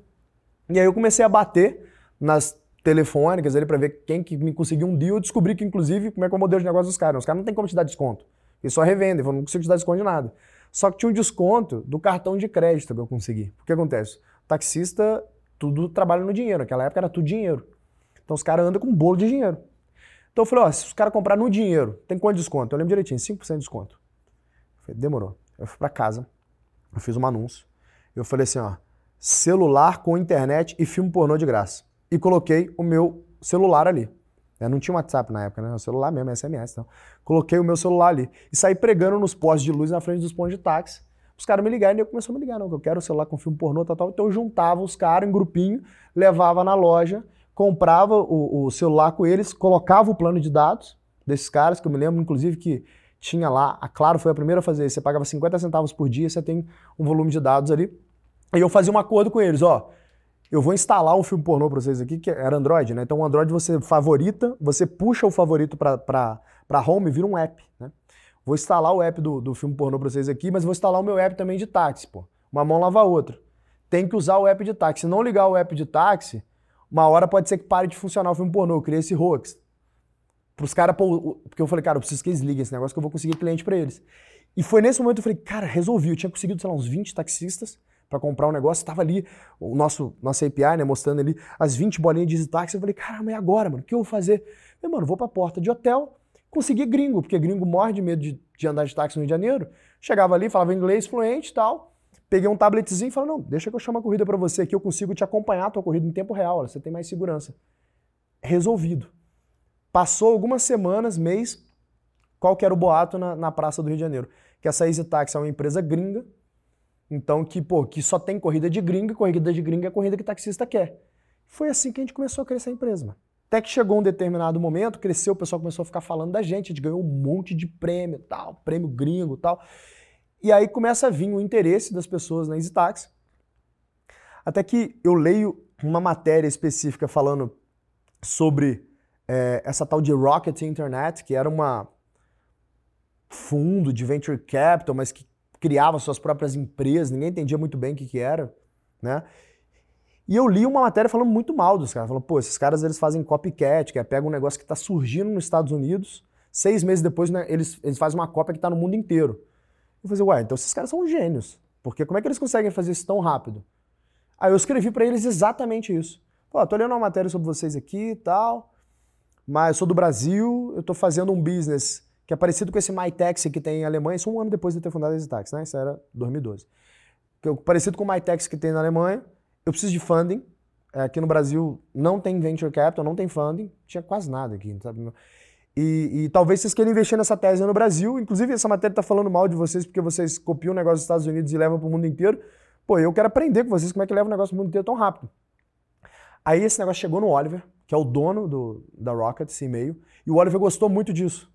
E aí eu comecei a bater nas telefônicas ali pra ver quem que me conseguiu um deal, eu descobri que, inclusive, como é que é o modelo de negócio dos caras. Os caras não tem como te dar desconto. Eles só revendem, eu não consigo te dar desconto de nada. Só que tinha um desconto do cartão de crédito que eu consegui. O que acontece? Taxista tudo trabalha no dinheiro. Naquela época era tudo dinheiro. Então os caras andam com um bolo de dinheiro. Então eu falei, ó, se os caras comprar no dinheiro, tem quanto de desconto? Eu lembro direitinho, 5% de desconto. Eu falei, demorou. Eu fui para casa, eu fiz um anúncio. Eu falei assim, ó, celular com internet e filme pornô de graça. E coloquei o meu celular ali. Eu não tinha WhatsApp na época, né? O celular mesmo, SMS. Então. Coloquei o meu celular ali. E saí pregando nos postes de luz na frente dos pontos de táxi os caras me ligaram e eu começou a me ligar, não, que eu quero o celular com filme pornô, tal, tal. Então eu juntava os caras em grupinho, levava na loja, comprava o, o, celular com eles, colocava o plano de dados desses caras, que eu me lembro, inclusive, que tinha lá, a Claro foi a primeira a fazer isso, você pagava 50 centavos por dia, você tem um volume de dados ali. E eu fazia um acordo com eles, ó, eu vou instalar um filme pornô para vocês aqui, que era Android, né? Então o Android você favorita, você puxa o favorito para home e vira um app, né? Vou instalar o app do, do filme pornô pra vocês aqui, mas vou instalar o meu app também de táxi, pô. Uma mão lava a outra. Tem que usar o app de táxi. Se não ligar o app de táxi, uma hora pode ser que pare de funcionar o filme pornô. Eu criei esse hoax. Pros caras, porque eu falei, cara, eu preciso que eles liguem esse negócio que eu vou conseguir cliente para eles. E foi nesse momento que eu falei, cara, resolvi. Eu tinha conseguido, sei lá, uns 20 taxistas para comprar um negócio. Tava ali o nosso, nosso API, né, mostrando ali as 20 bolinhas de táxi. Eu falei, caramba, e agora, mano? O que eu vou fazer? Eu mano, vou pra porta de hotel, consegui gringo, porque gringo morre de medo de, de andar de táxi no Rio de Janeiro. Chegava ali, falava inglês fluente e tal. Peguei um tabletzinho e falei, não, deixa que eu chamo a corrida para você aqui, eu consigo te acompanhar a tua corrida em tempo real, você tem mais segurança. Resolvido. Passou algumas semanas, mês, qual que era o boato na, na Praça do Rio de Janeiro? Que essa Easy Taxi é uma empresa gringa, então que, pô, que só tem corrida de gringa, corrida de gringa é a corrida que taxista quer. Foi assim que a gente começou a crescer a empresa, mano. Até que chegou um determinado momento, cresceu, o pessoal começou a ficar falando da gente, a gente ganhou um monte de prêmio, tal, prêmio gringo, tal. E aí começa a vir o interesse das pessoas na EasyTaxi. Até que eu leio uma matéria específica falando sobre é, essa tal de Rocket Internet, que era uma fundo de venture capital, mas que criava suas próprias empresas, ninguém entendia muito bem o que, que era, né? E eu li uma matéria falando muito mal dos caras. Falando, pô, esses caras eles fazem copycat, que é pega um negócio que está surgindo nos Estados Unidos, seis meses depois né, eles, eles fazem uma cópia que está no mundo inteiro. Eu falei, ué, então esses caras são gênios. Porque como é que eles conseguem fazer isso tão rápido? Aí eu escrevi para eles exatamente isso. Pô, tô lendo uma matéria sobre vocês aqui e tal, mas eu sou do Brasil, eu tô fazendo um business que é parecido com esse MyTaxi que tem em Alemanha, isso um ano depois de ter fundado a EasyTaxi, né? Isso era 2012. Que é parecido com o MyTaxi que tem na Alemanha, eu preciso de funding. É, aqui no Brasil não tem venture capital, não tem funding, tinha quase nada aqui, sabe? E, e, talvez vocês queiram investir nessa tese no Brasil. Inclusive, essa matéria está falando mal de vocês porque vocês copiam o negócio dos Estados Unidos e levam para o mundo inteiro. Pô, eu quero aprender com vocês como é que leva o negócio para o mundo inteiro tão rápido. Aí esse negócio chegou no Oliver, que é o dono do, da Rocket, esse e-mail, e o Oliver gostou muito disso.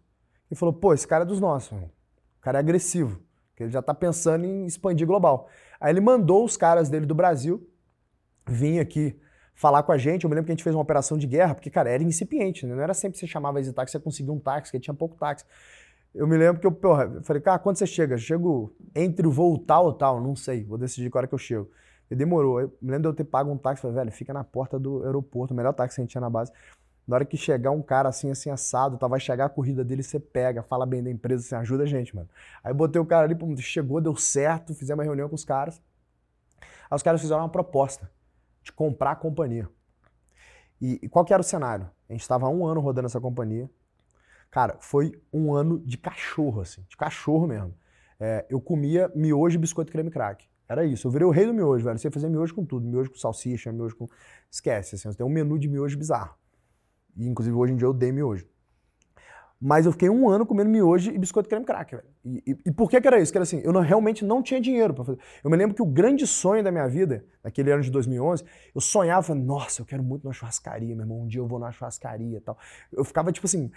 Ele falou, pô, esse cara é dos nossos, mano. o cara é agressivo, que ele já está pensando em expandir global. Aí ele mandou os caras dele do Brasil vir aqui falar com a gente. Eu me lembro que a gente fez uma operação de guerra, porque, cara, era incipiente, né? Não era sempre que você chamava esse táxi, você conseguia um táxi, que tinha pouco táxi. Eu me lembro que eu, porra, eu falei, cara, quando você chega? Eu chego entre o voo tal ou tal, não sei, vou decidir qual hora que eu chego. E demorou. Eu me lembro de eu ter pago um táxi, falei, velho, fica na porta do aeroporto, o melhor táxi que a gente tinha na base. Na hora que chegar um cara assim, assim, assado, tá, vai chegar a corrida dele, você pega, fala bem da empresa, assim, ajuda a gente, mano. Aí botei o cara ali, chegou, deu certo, fizemos uma reunião com os caras. Aí os caras fizeram uma proposta de comprar a companhia. E, e qual que era o cenário? A gente estava um ano rodando essa companhia. Cara, foi um ano de cachorro, assim, de cachorro mesmo. É, eu comia miojo, biscoito creme crack. Era isso. Eu virei o rei do miojo, velho. Você fazer miojo com tudo. Miojo com salsicha, miojo com. Esquece, assim. Tem um menu de miojo bizarro. E, inclusive, hoje em dia eu odeio miojo. Mas eu fiquei um ano comendo miojo e biscoito creme. Velho. E, e, e, por que, que era isso? Que era assim, eu não, realmente não tinha dinheiro para fazer. Eu me lembro que o grande sonho da minha vida, naquele ano de 2011, eu sonhava, nossa, eu quero muito numa churrascaria, meu irmão, um dia eu vou na churrascaria e tal. Eu ficava tipo assim,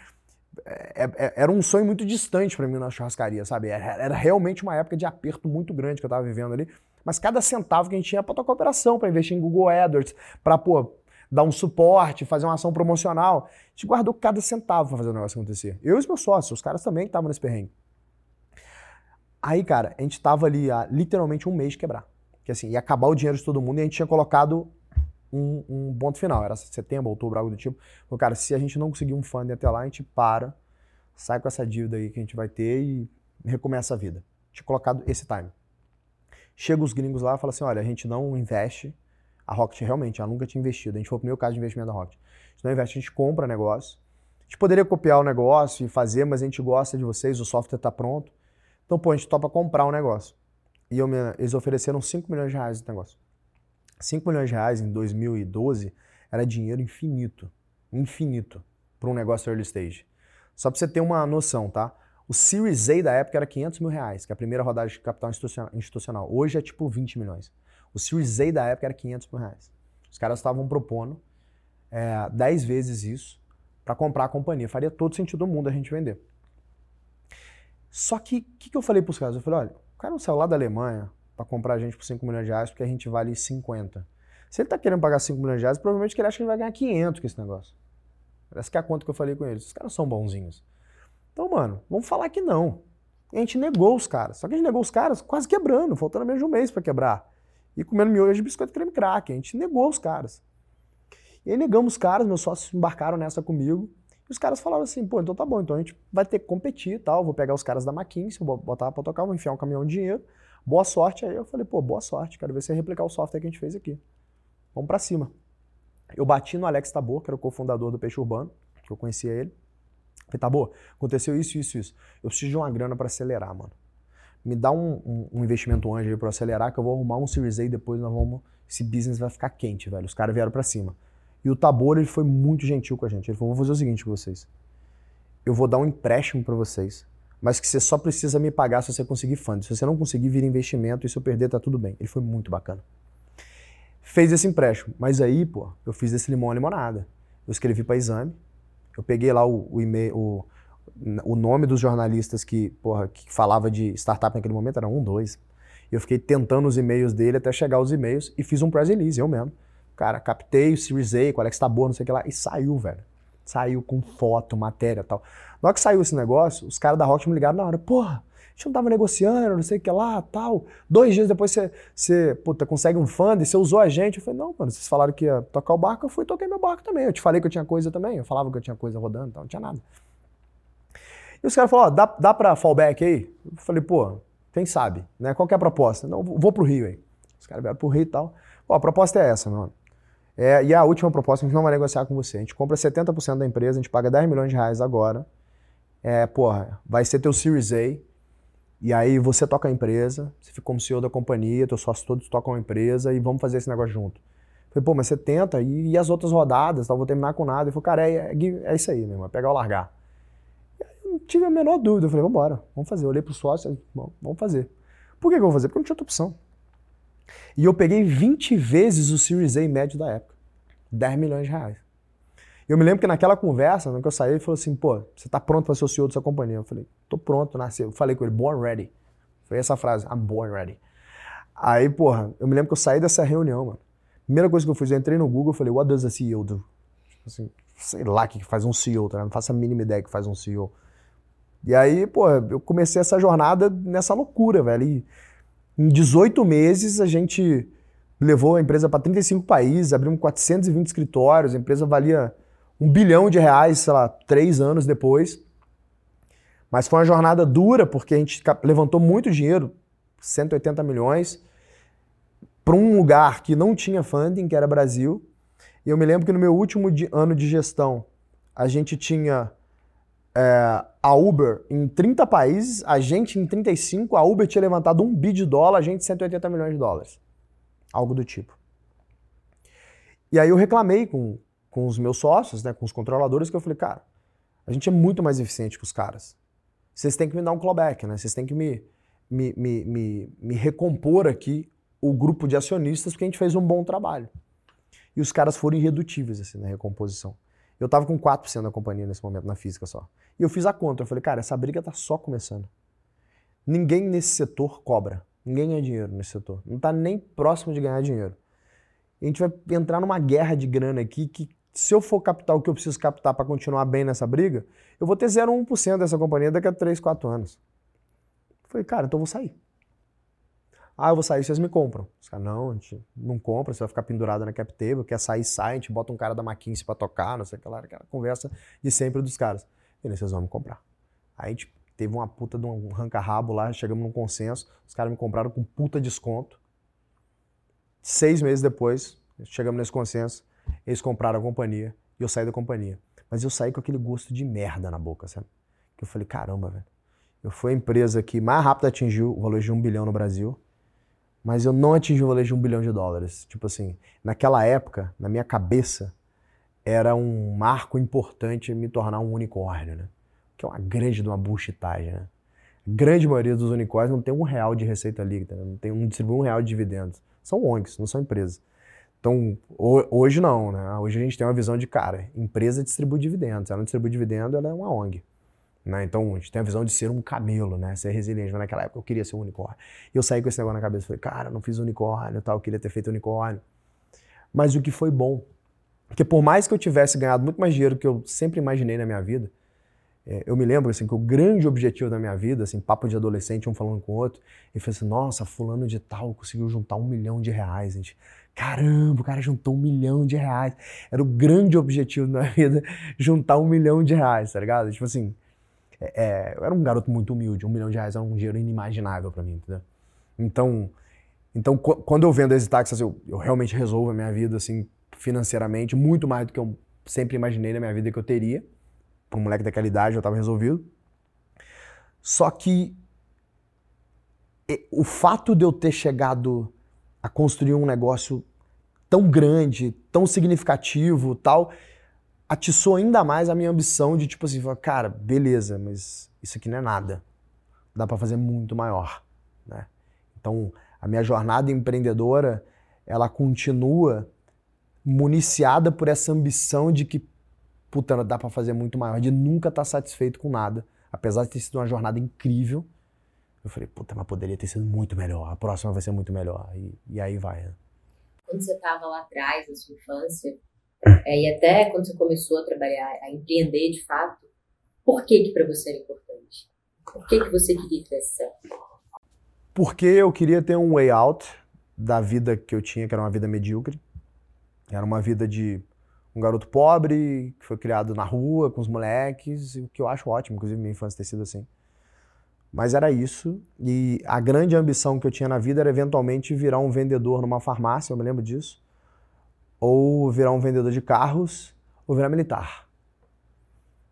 é, é, era um sonho muito distante para mim na churrascaria, sabe? Era, realmente uma época de aperto muito grande que eu tava vivendo ali. Mas cada centavo que a gente tinha para tocar operação, para investir em Google AdWords, para pô, dar um suporte, fazer uma ação promocional. A gente guardou cada centavo para fazer o negócio acontecer. Eu e os meus sócios, os caras também estavam nesse perrengue. Aí, cara, a gente tava ali há literalmente um mês de quebrar. Que assim, ia acabar o dinheiro de todo mundo e a gente tinha colocado um, um ponto final. Era setembro, outubro, algo do tipo. Falei, cara, se a gente não conseguir um funding até lá, a gente para, sai com essa dívida aí que a gente vai ter e recomeça a vida. Tinha colocado esse time. Chega os gringos lá e fala assim: olha, a gente não investe a Rocket realmente, ela nunca tinha investido. A gente foi o primeiro caso de investimento da Rocket. A gente não investe, a gente compra negócio. A gente poderia copiar o negócio e fazer, mas a gente gosta de vocês, o software está pronto. Então, pô, a gente topa comprar o um negócio. E eu eles ofereceram 5 milhões de reais no negócio. 5 milhões de reais em 2012 era dinheiro infinito. Infinito para um negócio early stage. Só para você ter uma noção, tá? O Series A da época era 500 mil reais, que é a primeira rodada de capital institucional. Hoje é tipo 20 milhões. O Series A da época era 500 mil reais. Os caras estavam propondo é, 10 vezes isso para comprar a companhia. Faria todo sentido do mundo a gente vender. Só que o que, que, eu falei para os caras? Eu falei, olha, o cara não saiu lá da Alemanha para comprar a gente por 5 milhões de reais porque a gente vale 50. Se ele está querendo pagar 5 milhões de reais, provavelmente ele acha que ele vai ganhar 500 com esse negócio. Essa que é a conta que eu falei com eles. Os caras são bonzinhos. Então, mano, vamos falar que não. E a gente negou os caras. Só que a gente negou os caras quase quebrando, faltando menos de um mês para quebrar e comendo miojo de biscoito creme crack. A gente negou os caras. E aí negamos os caras, meus sócios embarcaram nessa comigo. E os caras falaram assim, pô, então tá bom, então a gente vai ter que competir e tal. Vou pegar os caras da McKinsey, vou botar pra tocar, vou enfiar um caminhão de dinheiro. Boa sorte. Aí eu falei, pô, boa sorte, quero ver você replicar o software que a gente fez aqui. Vamos para cima. Eu bati no Alex Tabor, que era o cofundador do Peixe Urbano, que eu conhecia ele. Falei, Tabor, aconteceu isso, isso, isso. Eu preciso de uma grana para acelerar, mano me dá um, um, um investimento anjo aí para acelerar, que eu vou arrumar um Series A depois nós vamos. Esse business vai ficar quente, velho. Os caras vieram para cima. E o Tabor, ele foi muito gentil com a gente. Ele falou: vou fazer o seguinte com vocês. Eu vou dar um empréstimo para vocês, mas que você só precisa me pagar se você conseguir fundo. Se você não conseguir vir investimento e se eu perder, tá tudo bem. Ele foi muito bacana. Fez esse empréstimo. Mas aí, pô, eu fiz esse limão a limonada. Eu escrevi para exame. Eu peguei lá o, o e-mail, o, o nome dos jornalistas que, porra, que falava de startup naquele momento era um, dois. Eu fiquei tentando os e-mails dele até chegar os e-mails e fiz um press release, eu mesmo. Cara, captei o Series A, é que está boa, não sei o que lá, e saiu, velho. Saiu com foto, matéria tal. Na hora que saiu esse negócio, os caras da Rocket me ligaram na hora, porra, gente não tava negociando, não sei o que lá, tal. Dois dias depois você, você puta, consegue um fundo e você usou a gente. Eu falei, não, mano, vocês falaram que ia tocar o barco, eu fui toquei meu barco também. Eu te falei que eu tinha coisa também, eu falava que eu tinha coisa rodando, então não tinha nada. E os caras falaram, ó, dá, dá pra fallback aí? Eu falei, pô, quem sabe, né? Qual que é a proposta? Não, vou pro Rio aí. Os caras vieram pro Rio e tal. Ó, a proposta é essa, meu. É, e a última proposta, a gente não vai negociar com você. A gente compra 70% da empresa, a gente paga 10 milhões de reais agora. É, porra, vai ser teu Series A, e aí você toca a empresa, você fica como CEO da companhia, teus sócios todos tocam a empresa e vamos fazer esse negócio junto. Falei, pô, mas você tenta e, e as outras rodadas, tal, vou terminar com nada. Ele falou, cara, é, é, é isso aí, meu irmão, é pegar ou largar. Eu tive a menor dúvida, eu falei, vamos embora, vamos fazer. Eu olhei pro sócio, vamos fazer. Por que, que eu vou fazer? Porque não tinha outra opção. E eu peguei 20 vezes o Series A médio da época. 10 milhões de reais. Eu me lembro que naquela conversa, quando eu saí, ele falou assim, pô, você tá pronto para ser o CEO dessa companhia? Eu falei, tô pronto, nasci. Eu falei com ele, born ready. Foi essa frase, I'm born ready. Aí, porra, eu me lembro que eu saí dessa reunião, mano. Primeira coisa que eu fiz, eu entrei no Google e falei, what does a CEO do? Tipo assim, sei lá o que faz um CEO, tá? Não faço a mínima ideia que faz um CEO. E aí, pô, eu comecei essa jornada nessa loucura, velho. E em 18 meses a gente levou a empresa para 35 países, abrimos 420 escritórios, a empresa valia um bilhão de reais, sei lá, três anos depois. Mas foi uma jornada dura, porque a gente levantou muito dinheiro, 180 milhões, para um lugar que não tinha funding, que era Brasil. E eu me lembro que no meu último ano de gestão, a gente tinha é, a Uber em 30 países, a gente em 35, a Uber tinha levantado um bi de dólar, a gente 180 milhões de dólares. Algo do tipo. E aí eu reclamei com, com os meus sócios, né, com os controladores, que eu falei, cara, a gente é muito mais eficiente que os caras. Vocês têm que me dar um clawback, né? Vocês têm que me, me, me, me, me recompor aqui o grupo de acionistas, porque a gente fez um bom trabalho. E os caras foram irredutíveis assim, na recomposição. Eu tava com 4% da companhia nesse momento, na física só. E eu fiz a conta. Eu falei, cara, essa briga tá só começando. Ninguém nesse setor cobra. Ninguém ganha dinheiro nesse setor. Não tá nem próximo de ganhar dinheiro. A gente vai entrar numa guerra de grana aqui que se eu for captar o que eu preciso captar para continuar bem nessa briga, eu vou ter 0,1% dessa companhia daqui a 3, 4 anos. Eu falei, cara, então eu vou sair. Ah, eu vou sair, vocês me compram. Os caras, não, a gente não compra, você vai ficar pendurado na cap table, quer sair, sai, a gente bota um cara da McKinsey para tocar, não sei o que lá, aquela conversa de sempre dos caras. E aí, vocês vão me comprar. Aí a gente teve uma puta de um ranca-rabo lá, chegamos num consenso, os caras me compraram com puta desconto. Seis meses depois, chegamos nesse consenso, eles compraram a companhia e eu saí da companhia. Mas eu saí com aquele gosto de merda na boca, sabe? Que eu falei, caramba, velho. Eu fui a empresa que mais rápido atingiu o valor de um bilhão no Brasil, mas eu não atingi o valor de um bilhão de dólares. Tipo assim, naquela época, na minha cabeça, era um marco importante me tornar um unicórnio, né? Que é uma grande de uma bullshitagem, né? A grande maioria dos unicórnios não tem um real de receita líquida, né? não tem um distribui um real de dividendos. São ONGs, não são empresas. Então, hoje não, né? Hoje a gente tem uma visão de, cara, empresa distribui dividendos. Ela não distribui dividendo, ela é uma ONG. Né? Então, a gente tem a visão de ser um camelo, né? Ser resiliente. Mas naquela época eu queria ser um unicórnio. E eu saí com esse negócio na cabeça. Falei, cara, não fiz unicórnio tal, eu queria ter feito unicórnio. Mas o que foi bom, porque por mais que eu tivesse ganhado muito mais dinheiro do que eu sempre imaginei na minha vida, é, eu me lembro assim, que o grande objetivo da minha vida, assim, papo de adolescente, um falando com o outro, e falei assim, nossa, fulano de tal conseguiu juntar um milhão de reais, gente. Caramba, o cara juntou um milhão de reais. Era o grande objetivo da minha vida, juntar um milhão de reais, tá ligado? Tipo assim, é, é, eu era um garoto muito humilde, um milhão de reais era um dinheiro inimaginável para mim, entendeu? Então, então quando eu vendo esse táxi, assim, eu, eu realmente resolvo a minha vida, assim, financeiramente, muito mais do que eu sempre imaginei na minha vida que eu teria. Para um moleque daquela idade, eu estava resolvido. Só que o fato de eu ter chegado a construir um negócio tão grande, tão significativo, tal, atiçou ainda mais a minha ambição de tipo assim, falar, cara, beleza, mas isso aqui não é nada. Dá para fazer muito maior, né? Então, a minha jornada empreendedora, ela continua municiada por essa ambição de que puta, dá para fazer muito maior, de nunca estar tá satisfeito com nada, apesar de ter sido uma jornada incrível eu falei, puta, mas poderia ter sido muito melhor. A próxima vai ser muito melhor. E, e aí vai. Né? Quando você estava lá atrás, na sua infância, é, e até quando você começou a trabalhar, a empreender de fato, por que que para você era importante? Por que, que você queria certo? Porque eu queria ter um way out da vida que eu tinha, que era uma vida medíocre. Era uma vida de um garoto pobre, que foi criado na rua, com os moleques, o que eu acho ótimo, inclusive minha infância ter sido assim. Mas era isso, e a grande ambição que eu tinha na vida era eventualmente virar um vendedor numa farmácia, eu me lembro disso, ou virar um vendedor de carros, ou virar militar.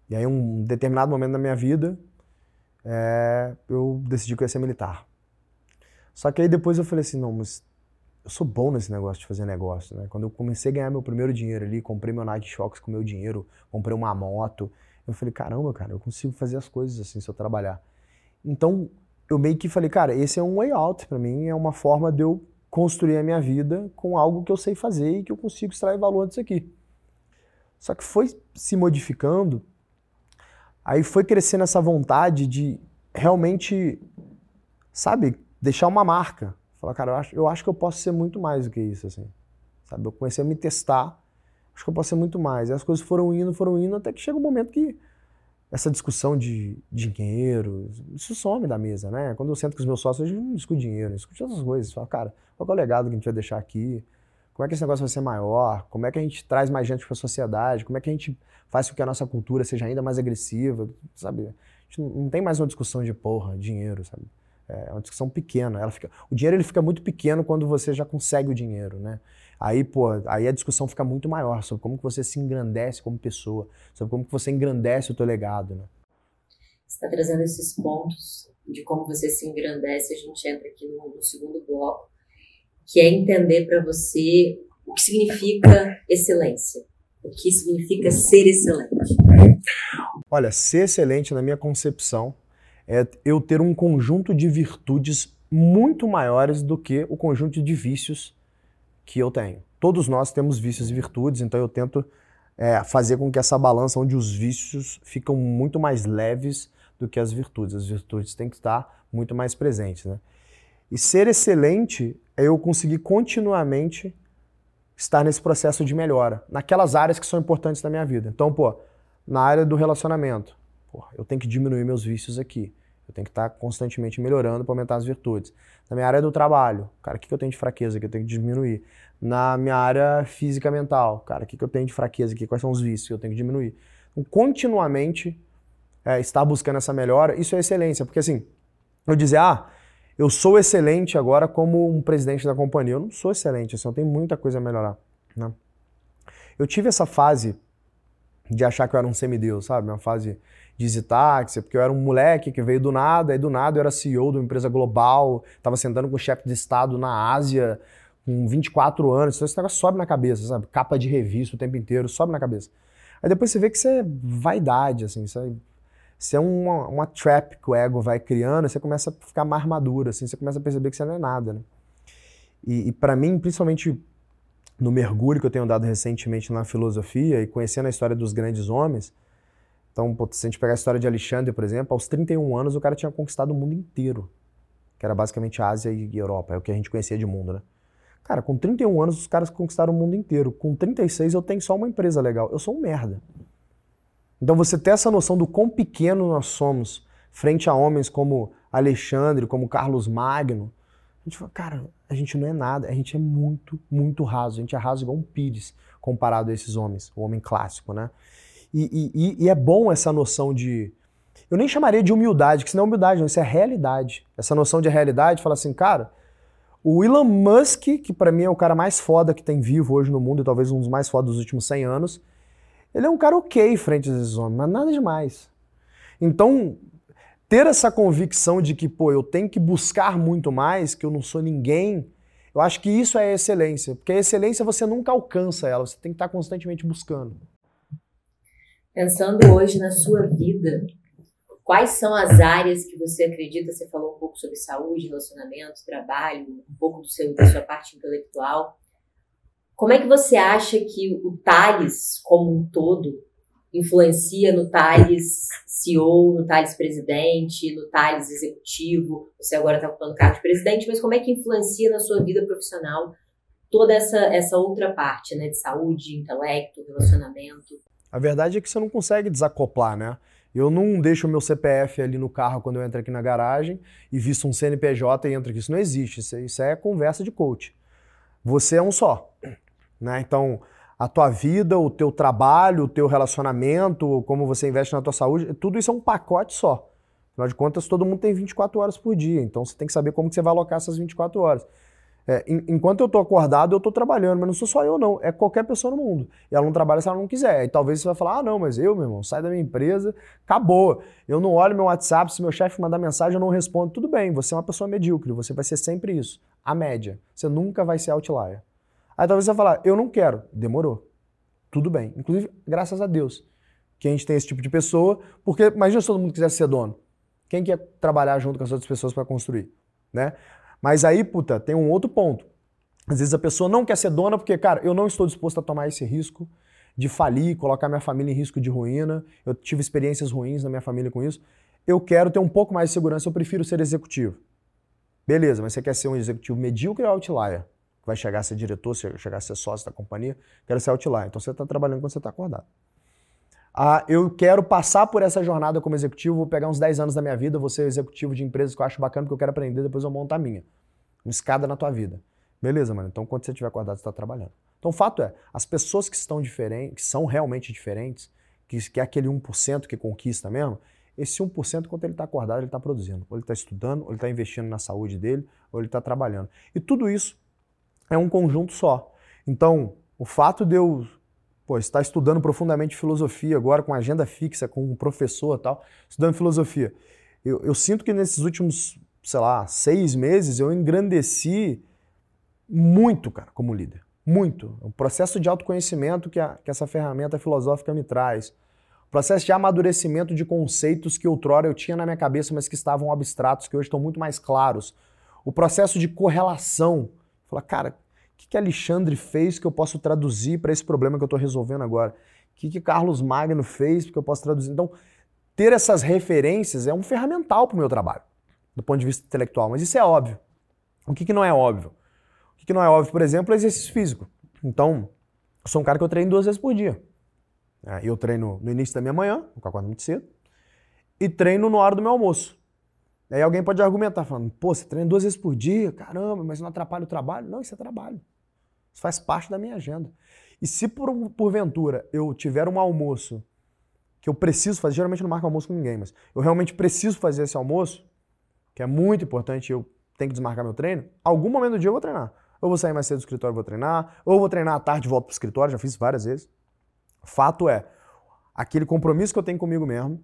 E aí, um determinado momento da minha vida, é, eu decidi que eu ia ser militar. Só que aí depois eu falei assim, não, mas eu sou bom nesse negócio de fazer negócio, né? Quando eu comecei a ganhar meu primeiro dinheiro ali, comprei meu Nike Shox com meu dinheiro, comprei uma moto, eu falei, caramba, cara, eu consigo fazer as coisas assim se eu trabalhar. Então, eu meio que falei, cara, esse é um way out para mim, é uma forma de eu construir a minha vida com algo que eu sei fazer e que eu consigo extrair valor disso aqui. Só que foi se modificando, aí foi crescendo essa vontade de realmente, sabe, deixar uma marca. Falar, cara, eu acho, eu acho que eu posso ser muito mais do que isso, assim. Sabe? Eu comecei a me testar, acho que eu posso ser muito mais. E as coisas foram indo, foram indo, até que chega um momento que essa discussão de dinheiro, isso some da mesa, né? Quando eu sento com os meus sócios, gente não discute dinheiro, a gente discute outras coisas. Fala, cara, qual é o legado que a gente vai deixar aqui? Como é que esse negócio vai ser maior? Como é que a gente traz mais gente para a sociedade? Como é que a gente faz com que a nossa cultura seja ainda mais agressiva? Sabe? A gente não tem mais uma discussão de porra, dinheiro, sabe? É uma discussão pequena. Ela fica, o dinheiro ele fica muito pequeno quando você já consegue o dinheiro, né? Aí, pô, aí a discussão fica muito maior sobre como que você se engrandece como pessoa, sobre como que você engrandece o teu legado, né? Você está trazendo esses pontos de como você se engrandece, a gente entra aqui no, no segundo bloco, que é entender para você o que significa excelência. O que significa ser excelente? Olha, ser excelente, na minha concepção, é eu ter um conjunto de virtudes muito maiores do que o conjunto de vícios que eu tenho. Todos nós temos vícios e virtudes, então eu tento é, fazer com que essa balança onde os vícios ficam muito mais leves do que as virtudes. As virtudes têm que estar muito mais presentes. Né? E ser excelente é eu conseguir continuamente estar nesse processo de melhora, naquelas áreas que são importantes na minha vida. Então, pô, na área do relacionamento, Porra, eu tenho que diminuir meus vícios aqui. Eu tenho que estar constantemente melhorando para aumentar as virtudes. Na minha área do trabalho, cara, o que eu tenho de fraqueza que eu tenho que diminuir? Na minha área física mental, cara, o que eu tenho de fraqueza aqui? Quais são os vícios que eu tenho que diminuir? Então, continuamente é, estar buscando essa melhora, isso é excelência. Porque assim, eu dizer, ah, eu sou excelente agora como um presidente da companhia. Eu não sou excelente, assim, eu tenho muita coisa a melhorar. Né? Eu tive essa fase de achar que eu era um semideus, sabe? Uma fase de táxi, porque eu era um moleque que veio do nada, e do nada eu era CEO de uma empresa global, estava sentando com o chefe de Estado na Ásia, com 24 anos, então esse negócio sobe na cabeça, sabe? Capa de revista o tempo inteiro, sobe na cabeça. Aí depois você vê que isso é vaidade, assim, isso é, é uma, uma trap que o ego vai criando, você começa a ficar mais maduro, assim, você começa a perceber que você não é nada, né? E, e para mim, principalmente no mergulho que eu tenho dado recentemente na filosofia e conhecendo a história dos grandes homens, então, se a gente pegar a história de Alexandre, por exemplo, aos 31 anos o cara tinha conquistado o mundo inteiro, que era basicamente Ásia e Europa, é o que a gente conhecia de mundo, né? Cara, com 31 anos os caras conquistaram o mundo inteiro. Com 36 eu tenho só uma empresa legal. Eu sou um merda. Então você ter essa noção do quão pequeno nós somos frente a homens como Alexandre, como Carlos Magno, a gente fala, cara, a gente não é nada, a gente é muito, muito raso. A gente é raso igual um pires comparado a esses homens, o homem clássico, né? E, e, e, é bom essa noção de. Eu nem chamaria de humildade, que isso não é humildade, não, isso é realidade. Essa noção de realidade fala assim, cara, o Elon Musk, que para mim é o cara mais foda que tem vivo hoje no mundo, e talvez um dos mais foda dos últimos 100 anos, ele é um cara ok frente a esses homens, mas nada demais. Então, ter essa convicção de que, pô, eu tenho que buscar muito mais, que eu não sou ninguém, eu acho que isso é excelência. Porque a excelência você nunca alcança ela, você tem que estar constantemente buscando. Pensando hoje na sua vida, quais são as áreas que você acredita? Você falou um pouco sobre saúde, relacionamento, trabalho, um pouco do seu, da sua parte intelectual. Como é que você acha que o Thales, como um todo, influencia no Thales CEO, no Thales presidente, no Thales executivo? Você agora está ocupando o cargo de presidente, mas como é que influencia na sua vida profissional toda essa, essa outra parte, né, de saúde, intelecto, relacionamento? A verdade é que você não consegue desacoplar, né? Eu não deixo o meu CPF ali no carro quando eu entro aqui na garagem e visto um CNPJ e entro aqui. Isso não existe. Isso, isso é conversa de coach. Você é um só. Né? Então, a tua vida, o teu trabalho, o teu relacionamento, como você investe na tua saúde, tudo isso é um pacote só. Afinal de contas, todo mundo tem 24 horas por dia, então você tem que saber como que você vai alocar essas 24 horas. É, enquanto eu estou acordado, eu estou trabalhando, mas não sou só eu, não. É qualquer pessoa no mundo. E ela não trabalha se ela não quiser. E talvez você vai falar: ah, não, mas eu, meu irmão, sai da minha empresa, acabou. Eu não olho meu WhatsApp, se meu chefe mandar mensagem, eu não respondo. Tudo bem, você é uma pessoa medíocre, você vai ser sempre isso. A média. Você nunca vai ser outlier. Aí talvez você vai falar: eu não quero. Demorou. Tudo bem. Inclusive, graças a Deus que a gente tem esse tipo de pessoa, porque imagina se todo mundo quisesse ser dono. Quem quer trabalhar junto com as outras pessoas para construir, né? Mas aí, puta, tem um outro ponto. Às vezes a pessoa não quer ser dona porque, cara, eu não estou disposto a tomar esse risco de falir, colocar minha família em risco de ruína. Eu tive experiências ruins na minha família com isso. Eu quero ter um pouco mais de segurança, eu prefiro ser executivo. Beleza, mas você quer ser um executivo medíocre ou outlier? Vai chegar a ser diretor, chegar a ser sócio da companhia? Quero ser outlier. Então você está trabalhando quando você está acordado. Ah, eu quero passar por essa jornada como executivo, vou pegar uns 10 anos da minha vida, vou ser executivo de empresas que eu acho bacana, porque eu quero aprender, depois eu monto a minha. Uma escada na tua vida. Beleza, mano. Então, quando você estiver acordado, você está trabalhando. Então, o fato é, as pessoas que estão diferentes, que são realmente diferentes, que, que é aquele 1% que conquista mesmo, esse 1%, quando ele está acordado, ele está produzindo. Ou ele está estudando, ou ele está investindo na saúde dele, ou ele está trabalhando. E tudo isso é um conjunto só. Então, o fato de eu pô, está estudando profundamente filosofia agora, com agenda fixa, com um professor tal, estudando filosofia. Eu, eu, sinto que nesses últimos, sei lá, seis meses eu engrandeci muito, cara, como líder. Muito. O processo de autoconhecimento que, a, que essa ferramenta filosófica me traz. O processo de amadurecimento de conceitos que outrora eu tinha na minha cabeça, mas que estavam abstratos, que hoje estão muito mais claros. O processo de correlação. Falar, cara, que, que Alexandre fez que eu posso traduzir para esse problema que eu estou resolvendo agora? O que, que Carlos Magno fez que eu posso traduzir? Então, ter essas referências é um ferramental para o meu trabalho, do ponto de vista intelectual, mas isso é óbvio. O que, que não é óbvio? O que, que não é óbvio, por exemplo, é exercício físico. Então, eu sou um cara que eu treino duas vezes por dia. É, eu treino no início da minha manhã, eu acordo muito cedo, e treino no hora do meu almoço. Aí alguém pode argumentar, falando, pô, você treina duas vezes por dia, caramba, mas não atrapalha o trabalho? Não, isso é trabalho. Isso faz parte da minha agenda. E se por, porventura eu tiver um almoço que eu preciso fazer, geralmente não marco almoço com ninguém, mas eu realmente preciso fazer esse almoço, que é muito importante, eu tenho que desmarcar meu treino, algum momento do dia eu vou treinar. Ou vou sair mais cedo do escritório e vou treinar, ou vou treinar à tarde e volto pro escritório, já fiz várias vezes. Fato é, aquele compromisso que eu tenho comigo mesmo,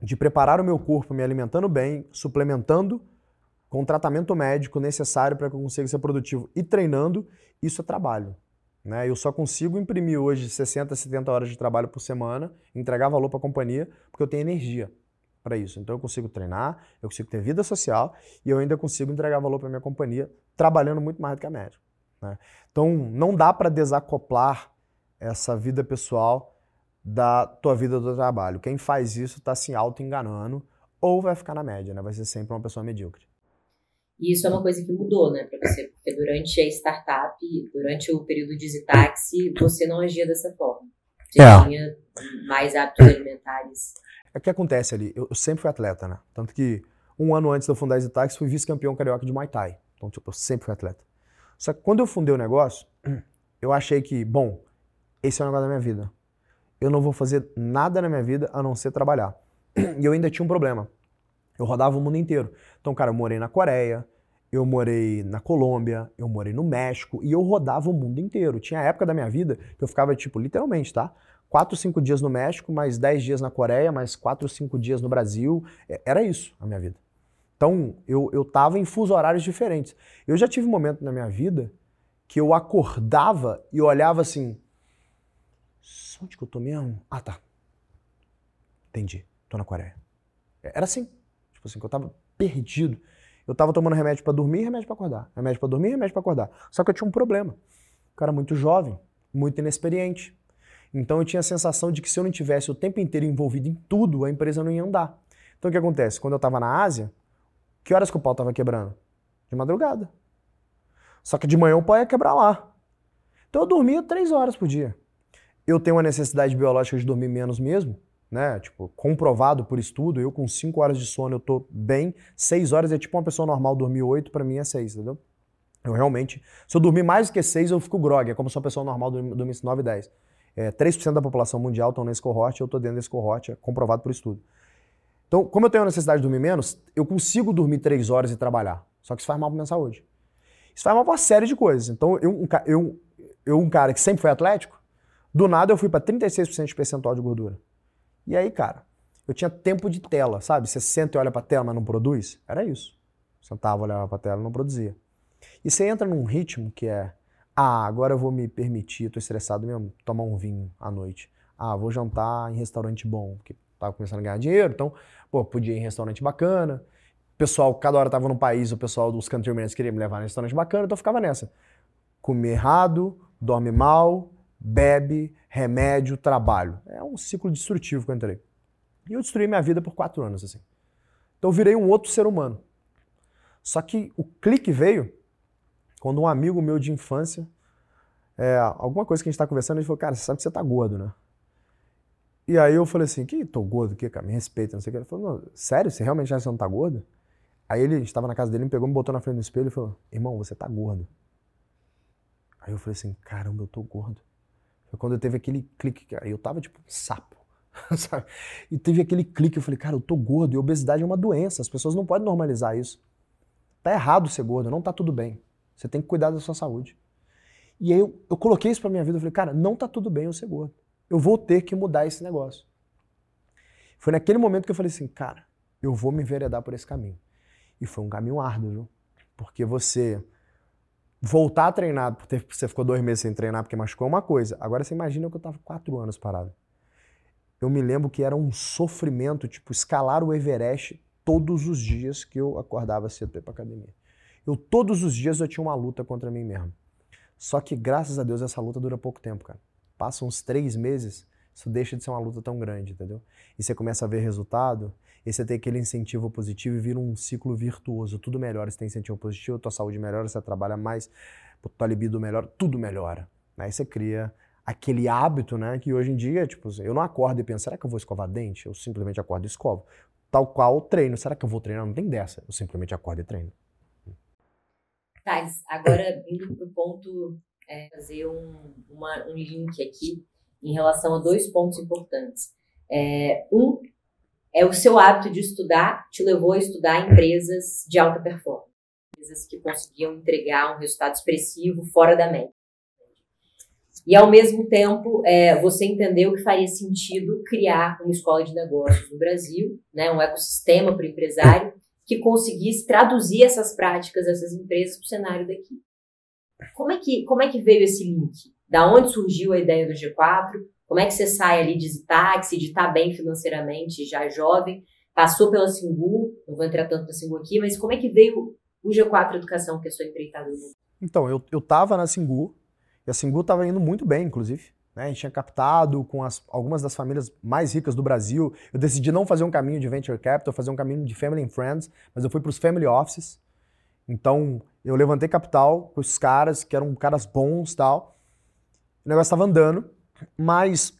de preparar o meu corpo me alimentando bem, suplementando com o tratamento médico necessário para que eu consiga ser produtivo e treinando, isso é trabalho. Né? Eu só consigo imprimir hoje 60, 70 horas de trabalho por semana, entregar valor para a companhia, porque eu tenho energia para isso. Então eu consigo treinar, eu consigo ter vida social e eu ainda consigo entregar valor para minha companhia, trabalhando muito mais do que a média. Né? Então não dá para desacoplar essa vida pessoal da tua vida do trabalho. Quem faz isso está se auto-enganando ou vai ficar na média, né? vai ser sempre uma pessoa medíocre. E isso é uma coisa que mudou, né, para você, porque durante a startup, durante o período de Zitaxi, você não agia dessa forma. Você é. tinha mais hábitos alimentares. É o que acontece ali, eu, sempre fui atleta, né? Tanto que um ano antes de eu fundar a Zitaxi, fui vice-campeão carioca de Muay Thai. Então, tipo, eu sempre fui atleta. Só que quando eu fundei o negócio, eu achei que, bom, esse é o negócio da minha vida. Eu não vou fazer nada na minha vida a não ser trabalhar. E eu ainda tinha um problema. Eu rodava o mundo inteiro. Então, cara, eu morei na Coreia, eu morei na Colômbia, eu morei no México e eu rodava o mundo inteiro. Tinha época da minha vida que eu ficava, tipo, literalmente, tá? Quatro, cinco dias no México, mais dez dias na Coreia, mais quatro, cinco dias no Brasil. É, era isso a minha vida. Então, eu, eu tava em fuso horários diferentes. Eu já tive um momento na minha vida que eu acordava e olhava assim, onde que eu tô mesmo? Ah, tá. Entendi. Tô na Coreia. Era assim. Tipo assim, que eu tava perdido. Eu tava tomando remédio para dormir remédio para acordar. Remédio para dormir remédio para acordar. Só que eu tinha um problema. O cara muito jovem, muito inexperiente. Então eu tinha a sensação de que se eu não tivesse o tempo inteiro envolvido em tudo, a empresa não ia andar. Então o que acontece? Quando eu estava na Ásia, que horas que o pau estava quebrando? De madrugada. Só que de manhã o pau ia quebrar lá. Então eu dormia três horas por dia. Eu tenho uma necessidade biológica de dormir menos mesmo, né? Tipo, comprovado por estudo, eu com 5 horas de sono eu tô bem, 6 horas é tipo uma pessoa normal dormir 8, para mim é 6, entendeu? Eu realmente, se eu dormir mais do que 6, eu fico grog, é como se uma pessoa normal dormisse 9, 10. É, 3% da população mundial estão nesse cohorte, eu estou dentro desse cohorte, é comprovado por estudo. Então, como eu tenho a necessidade de dormir menos, eu consigo dormir 3 horas e trabalhar. Só que isso faz mal para minha saúde. Isso faz mal para uma série de coisas. Então, eu, eu, eu, um cara que sempre foi atlético, do nada eu fui para 36% de percentual de gordura. E aí, cara, eu tinha tempo de tela, sabe? Você senta e olha pra tela, mas não produz. Era isso. Sentava, olhava pra tela, não produzia. E você entra num ritmo que é, ah, agora eu vou me permitir, tô estressado mesmo, tomar um vinho à noite. Ah, vou jantar em restaurante bom, porque tava começando a ganhar dinheiro, então, pô, podia ir em restaurante bacana. O pessoal, cada hora tava no país, o pessoal dos countrymen queria me levar em restaurante bacana, então eu ficava nessa. Comer errado, dorme mal, bebe, remédio, trabalho. É um ciclo destrutivo que eu entrei. E eu destruí minha vida por quatro anos, assim. Então eu virei um outro ser humano. Só que o clique veio quando um amigo meu de infância, é, alguma coisa que a gente está conversando, ele falou, cara, você sabe que você tá gordo, né? E aí eu falei assim, que tô gordo, que cara, me respeita, não sei o que. Ele falou, sério, você realmente acha que você não tá gordo? Aí ele estava na casa dele, me pegou, me botou na frente do espelho e falou, irmão, você tá gordo. Aí eu falei assim, caramba, eu tô gordo. Foi quando eu teve aquele clique, aí eu tava tipo um sapo. Sabe? E teve aquele clique, eu falei, cara, eu tô gordo, e obesidade é uma doença, as pessoas não podem normalizar isso. Tá errado ser gordo, não tá tudo bem. Você tem que cuidar da sua saúde. E aí eu, eu coloquei isso pra minha vida, eu falei, cara, não tá tudo bem eu ser gordo. Eu vou ter que mudar esse negócio. Foi naquele momento que eu falei assim, cara, eu vou me enveredar por esse caminho. E foi um caminho árduo, viu? Porque você voltar a treinar, porque você ficou dois meses sem treinar porque machucou é uma coisa. Agora você imagina que eu tava quatro anos parado. Eu me lembro que era um sofrimento, tipo, escalar o Everest todos os dias que eu acordava cedo para ir academia. Eu, todos os dias, eu tinha uma luta contra mim mesmo. Só que, graças a Deus, essa luta dura pouco tempo, cara. Passa uns três meses, isso deixa de ser uma luta tão grande, entendeu? E você começa a ver resultado, e você tem aquele incentivo positivo e vira um ciclo virtuoso. Tudo melhora, você tem incentivo positivo, tua saúde melhora, você trabalha mais, tua libido melhora, tudo melhora. Aí você cria aquele hábito, né, que hoje em dia, tipo, eu não acordo e penso, será que eu vou escovar dente? Eu simplesmente acordo e escovo. Tal qual treino, será que eu vou treinar? Não tem dessa, eu simplesmente acordo e treino. Thales, agora indo para o ponto, é, fazer um, uma, um link aqui em relação a dois pontos importantes. É, um é o seu hábito de estudar te levou a estudar empresas de alta performance, empresas que conseguiam entregar um resultado expressivo fora da média. E ao mesmo tempo, é, você entendeu que faria sentido criar uma escola de negócios no Brasil, né, um ecossistema para o empresário que conseguisse traduzir essas práticas, essas empresas para o cenário daqui. Como é que como é que veio esse link? Da onde surgiu a ideia do G4? Como é que você sai ali de Zitax, de estar bem financeiramente, já jovem, passou pela Singu, não vou entrar tanto na Singu aqui, mas como é que veio o G4 Educação, que é a sua empreitada? Então, eu, eu tava na Singu, e a Singu estava indo muito bem, inclusive. Né? A gente tinha captado com as, algumas das famílias mais ricas do Brasil. Eu decidi não fazer um caminho de venture capital, fazer um caminho de family and friends, mas eu fui para os family offices. Então, eu levantei capital com esses caras, que eram caras bons tal. O negócio estava andando mas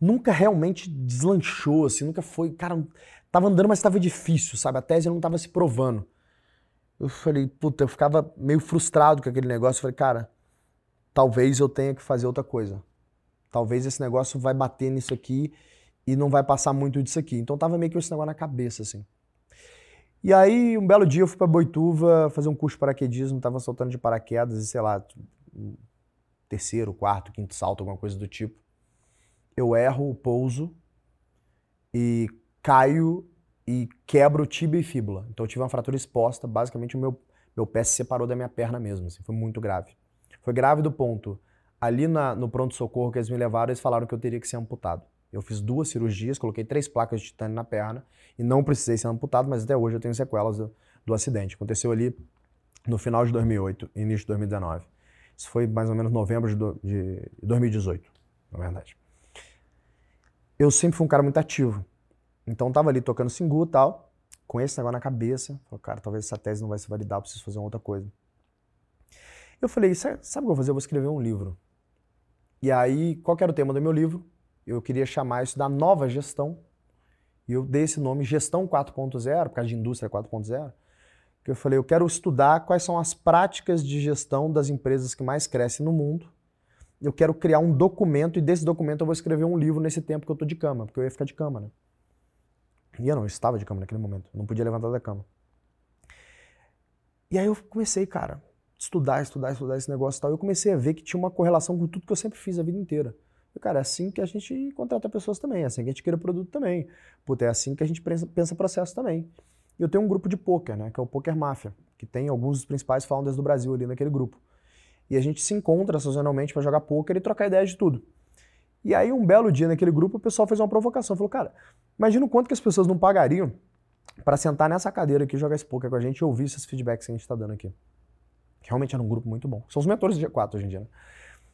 nunca realmente deslanchou, assim, nunca foi, cara, tava andando, mas estava difícil, sabe? A tese não estava se provando. Eu falei, puta, eu ficava meio frustrado com aquele negócio. Eu falei, cara, talvez eu tenha que fazer outra coisa. Talvez esse negócio vai bater nisso aqui e não vai passar muito disso aqui. Então tava meio que esse negócio na cabeça, assim. E aí, um belo dia eu fui para Boituva fazer um curso de paraquedismo, tava soltando de paraquedas e sei lá, terceiro, quarto, quinto salto, alguma coisa do tipo. Eu erro o pouso e caio e quebro tibia e fíbula. Então eu tive uma fratura exposta, basicamente o meu, meu pé se separou da minha perna mesmo, assim, foi muito grave. Foi grave do ponto, ali na, no pronto-socorro que eles me levaram, eles falaram que eu teria que ser amputado. Eu fiz duas cirurgias, coloquei três placas de titânio na perna e não precisei ser amputado, mas até hoje eu tenho sequelas do, do acidente. Aconteceu ali no final de 2008, início de 2019. Isso foi mais ou menos novembro de, do, de 2018, na verdade. Eu sempre fui um cara muito ativo. Então tava ali tocando Singu e tal, com esse negócio na cabeça. Falei, cara, talvez essa tese não vai se validar, preciso fazer uma outra coisa. Eu falei, sabe o que eu vou fazer? Eu vou escrever um livro. E aí, qual era o tema do meu livro? eu queria chamar isso da nova gestão. E eu dei esse nome Gestão 4.0, por causa de Indústria 4.0, eu falei, eu quero estudar quais são as práticas de gestão das empresas que mais crescem no mundo. Eu quero criar um documento e desse documento eu vou escrever um livro nesse tempo que eu tô de cama, porque eu ia ficar de cama, né? E eu não, eu estava de cama naquele momento, não podia levantar da cama. E aí eu comecei, cara, estudar, estudar, estudar esse negócio e tal. Eu comecei a ver que tinha uma correlação com tudo que eu sempre fiz a vida inteira. Cara, é assim que a gente contrata pessoas também, é assim que a gente cria produto também. Puta, é assim que a gente pensa processo também. E eu tenho um grupo de poker, né, que é o Poker Mafia, que tem alguns dos principais founders do Brasil ali naquele grupo. E a gente se encontra sazonalmente para jogar poker e trocar ideias de tudo. E aí, um belo dia naquele grupo, o pessoal fez uma provocação. Falou, cara, imagina o quanto que as pessoas não pagariam para sentar nessa cadeira aqui, jogar esse poker com a gente e ouvir esses feedbacks que a gente está dando aqui. Realmente era um grupo muito bom. São os mentores do G4 hoje em dia, né?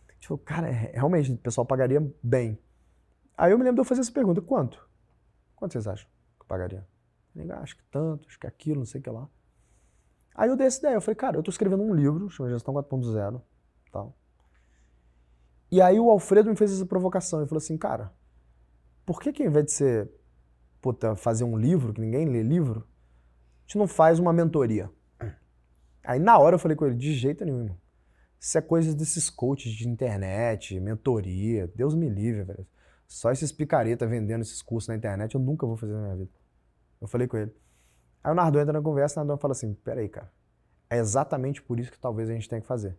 A gente falou, cara, é, realmente, o pessoal pagaria bem. Aí eu me lembro de eu fazer essa pergunta, quanto? Quanto vocês acham que eu pagaria? Eu ah, acho que tanto, acho que aquilo, não sei o que lá. Aí eu dei essa ideia, eu falei, cara, eu tô escrevendo um livro, chama Gestão 4.0, tal. E aí o Alfredo me fez essa provocação, ele falou assim, cara, por que que ao invés de você puta, fazer um livro, que ninguém lê livro, a gente não faz uma mentoria? Aí na hora eu falei com ele, de jeito nenhum. Isso é coisa desses coaches de internet, mentoria, Deus me livre, velho. Só esses picareta vendendo esses cursos na internet, eu nunca vou fazer na minha vida. Eu falei com ele. Aí o Nardon entra na conversa e o Nardon fala assim, peraí, cara, é exatamente por isso que talvez a gente tenha que fazer.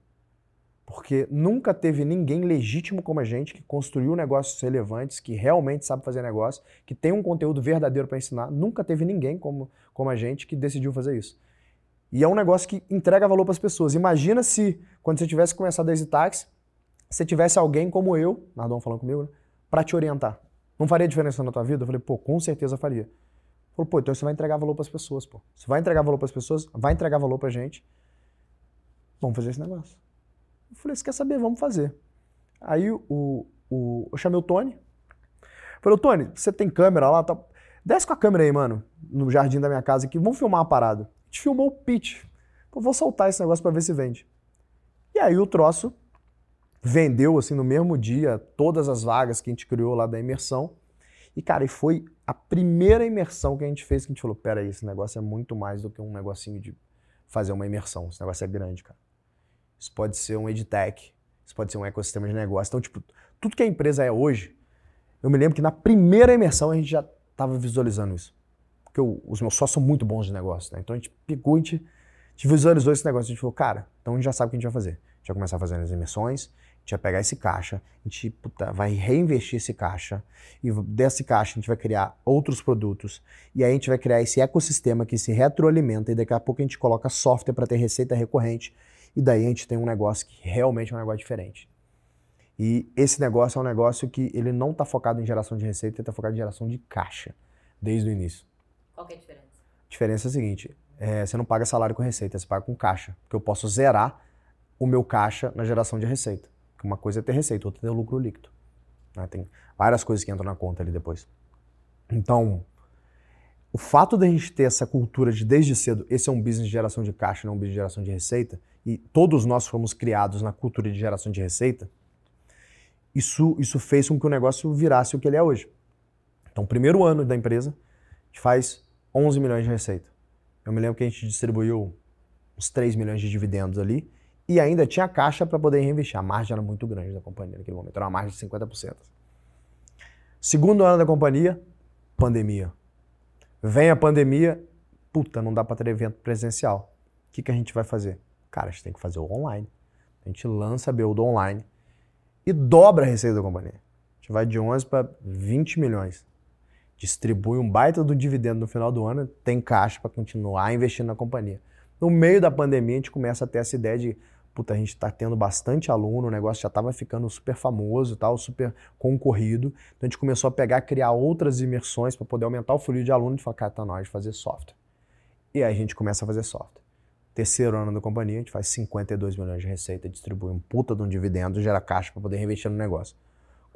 Porque nunca teve ninguém legítimo como a gente que construiu negócios relevantes, que realmente sabe fazer negócio, que tem um conteúdo verdadeiro para ensinar. Nunca teve ninguém como, como a gente que decidiu fazer isso. E é um negócio que entrega valor para as pessoas. Imagina se, quando você tivesse começado a Easy você tivesse alguém como eu, Nardon falando comigo, né, para te orientar. Não faria diferença na tua vida? Eu falei, pô, com certeza faria. Falou, pô, então você vai entregar valor para as pessoas, pô. Você vai entregar valor para as pessoas, vai entregar valor para a gente. Vamos fazer esse negócio. Eu falei, você quer saber? Vamos fazer. Aí o, o, eu chamei o Tony. Falei, Tony, você tem câmera lá? Tá... Desce com a câmera aí, mano, no jardim da minha casa aqui. Vamos filmar uma parada gente filmou o pitch. Pô, vou soltar esse negócio para ver se vende. E aí o troço vendeu assim no mesmo dia todas as vagas que a gente criou lá da imersão. E cara, e foi a primeira imersão que a gente fez que a gente falou, pera aí, esse negócio é muito mais do que um negocinho de fazer uma imersão. Esse negócio é grande, cara. Isso pode ser um edtech, isso pode ser um ecossistema de negócio. Então, tipo, tudo que a empresa é hoje, eu me lembro que na primeira imersão a gente já estava visualizando isso porque eu, os meus sócios são muito bons de negócio, né? Então a gente pegou, a gente, a gente visualizou esse negócio, a gente falou, cara, então a gente já sabe o que a gente vai fazer. A gente vai começar fazendo as emissões, a gente vai pegar esse caixa, a gente puta, vai reinvestir esse caixa, e desse caixa a gente vai criar outros produtos, e aí a gente vai criar esse ecossistema que se retroalimenta, e daqui a pouco a gente coloca software para ter receita recorrente, e daí a gente tem um negócio que realmente é um negócio diferente. E esse negócio é um negócio que ele não está focado em geração de receita, ele está focado em geração de caixa, desde o início. Qual é a diferença? A diferença é a seguinte: é, você não paga salário com receita, você paga com caixa. Porque eu posso zerar o meu caixa na geração de receita. Uma coisa é ter receita, outra é ter lucro líquido. Né? Tem várias coisas que entram na conta ali depois. Então, o fato da gente ter essa cultura de desde cedo, esse é um business de geração de caixa, não um business de geração de receita, e todos nós fomos criados na cultura de geração de receita, isso, isso fez com que o negócio virasse o que ele é hoje. Então, primeiro ano da empresa, a gente faz 11 milhões de receita. Eu me lembro que a gente distribuiu uns 3 milhões de dividendos ali e ainda tinha caixa para poder reinvestir. A margem era muito grande da companhia naquele momento, era uma margem de 50%. Segundo ano da companhia, pandemia. Vem a pandemia, puta, não dá para ter evento presencial. O que, que a gente vai fazer? Cara, a gente tem que fazer o online. A gente lança a Build online e dobra a receita da companhia. A gente vai de 11 para 20 milhões distribui um baita do dividendo no final do ano, tem caixa para continuar investindo na companhia. No meio da pandemia, a gente começa a ter essa ideia de, puta, a gente está tendo bastante aluno, o negócio já estava ficando super famoso, tal, super concorrido. Então a gente começou a pegar, criar outras imersões para poder aumentar o fluxo de aluno e falar, cara, tá na hora de fazer software. E aí a gente começa a fazer software. Terceiro ano da companhia, a gente faz 52 milhões de receita, distribui um puta de um dividendo, gera caixa para poder reinvestir no negócio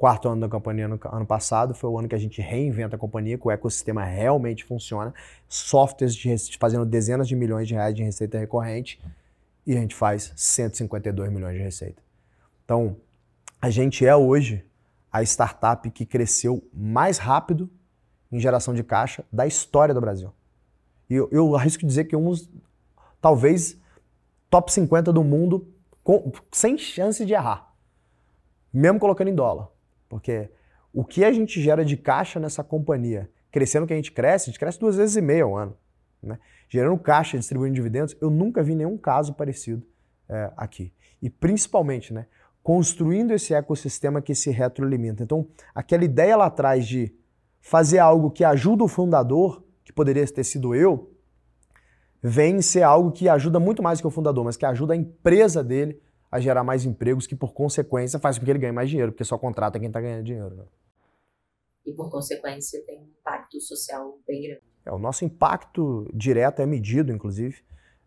quarto ano da companhia no ano passado foi o ano que a gente reinventa a companhia, que o ecossistema realmente funciona, softwares de, fazendo dezenas de milhões de reais de receita recorrente e a gente faz 152 milhões de receita. Então, a gente é hoje a startup que cresceu mais rápido em geração de caixa da história do Brasil. E eu, eu arrisco dizer que uns, talvez, top 50 do mundo com, sem chance de errar. Mesmo colocando em dólar. Porque o que a gente gera de caixa nessa companhia, crescendo que a gente cresce, a gente cresce duas vezes e meia ao ano. Né? Gerando caixa, distribuindo dividendos, eu nunca vi nenhum caso parecido é, aqui. E principalmente, né, construindo esse ecossistema que se retroalimenta. Então, aquela ideia lá atrás de fazer algo que ajuda o fundador, que poderia ter sido eu, vem ser algo que ajuda muito mais que o fundador, mas que ajuda a empresa dele a gerar mais empregos, que por consequência faz com que ele ganhe mais dinheiro, porque só contrata quem está ganhando dinheiro. Né? E por consequência tem um impacto social bem grande. É, o nosso impacto direto é medido, inclusive.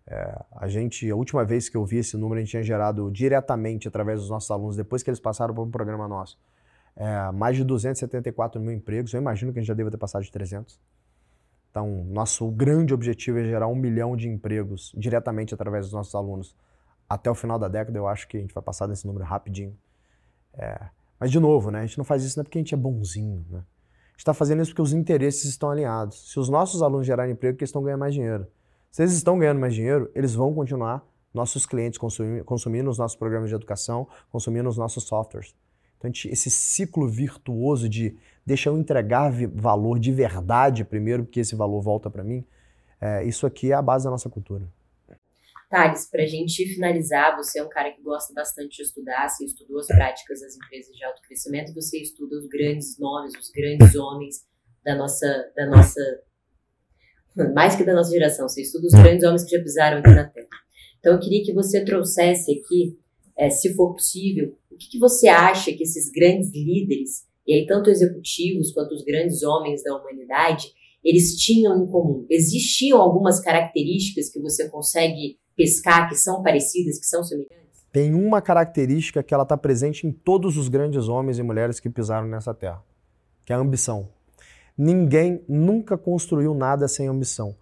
É, a gente, a última vez que eu vi esse número, a gente tinha gerado diretamente através dos nossos alunos, depois que eles passaram por um programa nosso, é, mais de 274 mil empregos. Eu imagino que a gente já deva ter passado de 300. Então, nosso grande objetivo é gerar um milhão de empregos diretamente através dos nossos alunos. Até o final da década, eu acho que a gente vai passar desse número rapidinho. É, mas, de novo, né, a gente não faz isso não é porque a gente é bonzinho. Né? Gente está fazendo isso porque os interesses estão alinhados. Se os nossos alunos gerarem emprego, eles estão ganhando mais dinheiro. Se eles estão ganhando mais dinheiro, eles vão continuar, nossos clientes, consumindo, consumindo os nossos programas de educação, consumindo os nossos softwares. Então, esse ciclo virtuoso de deixa eu entregar valor de verdade primeiro, porque esse valor volta para mim, é, isso aqui é a base da nossa cultura. Thales, para a gente finalizar, você é um cara que gosta bastante de estudar, você estudou as práticas das empresas de alto crescimento, você estuda os grandes nomes, os grandes homens da nossa, da nossa, mais que da nossa geração, você estuda os grandes homens que já pisaram aqui na Terra. Então eu queria que você trouxesse aqui, é, se for possível, o que, que você acha que esses grandes líderes, e aí tanto executivos quanto os grandes homens da humanidade, eles tinham em comum? Existiam algumas características que você consegue pescar que são parecidas, que são semelhantes? Tem uma característica que ela está presente em todos os grandes homens e mulheres que pisaram nessa terra, que é a ambição. Ninguém nunca construiu nada sem ambição.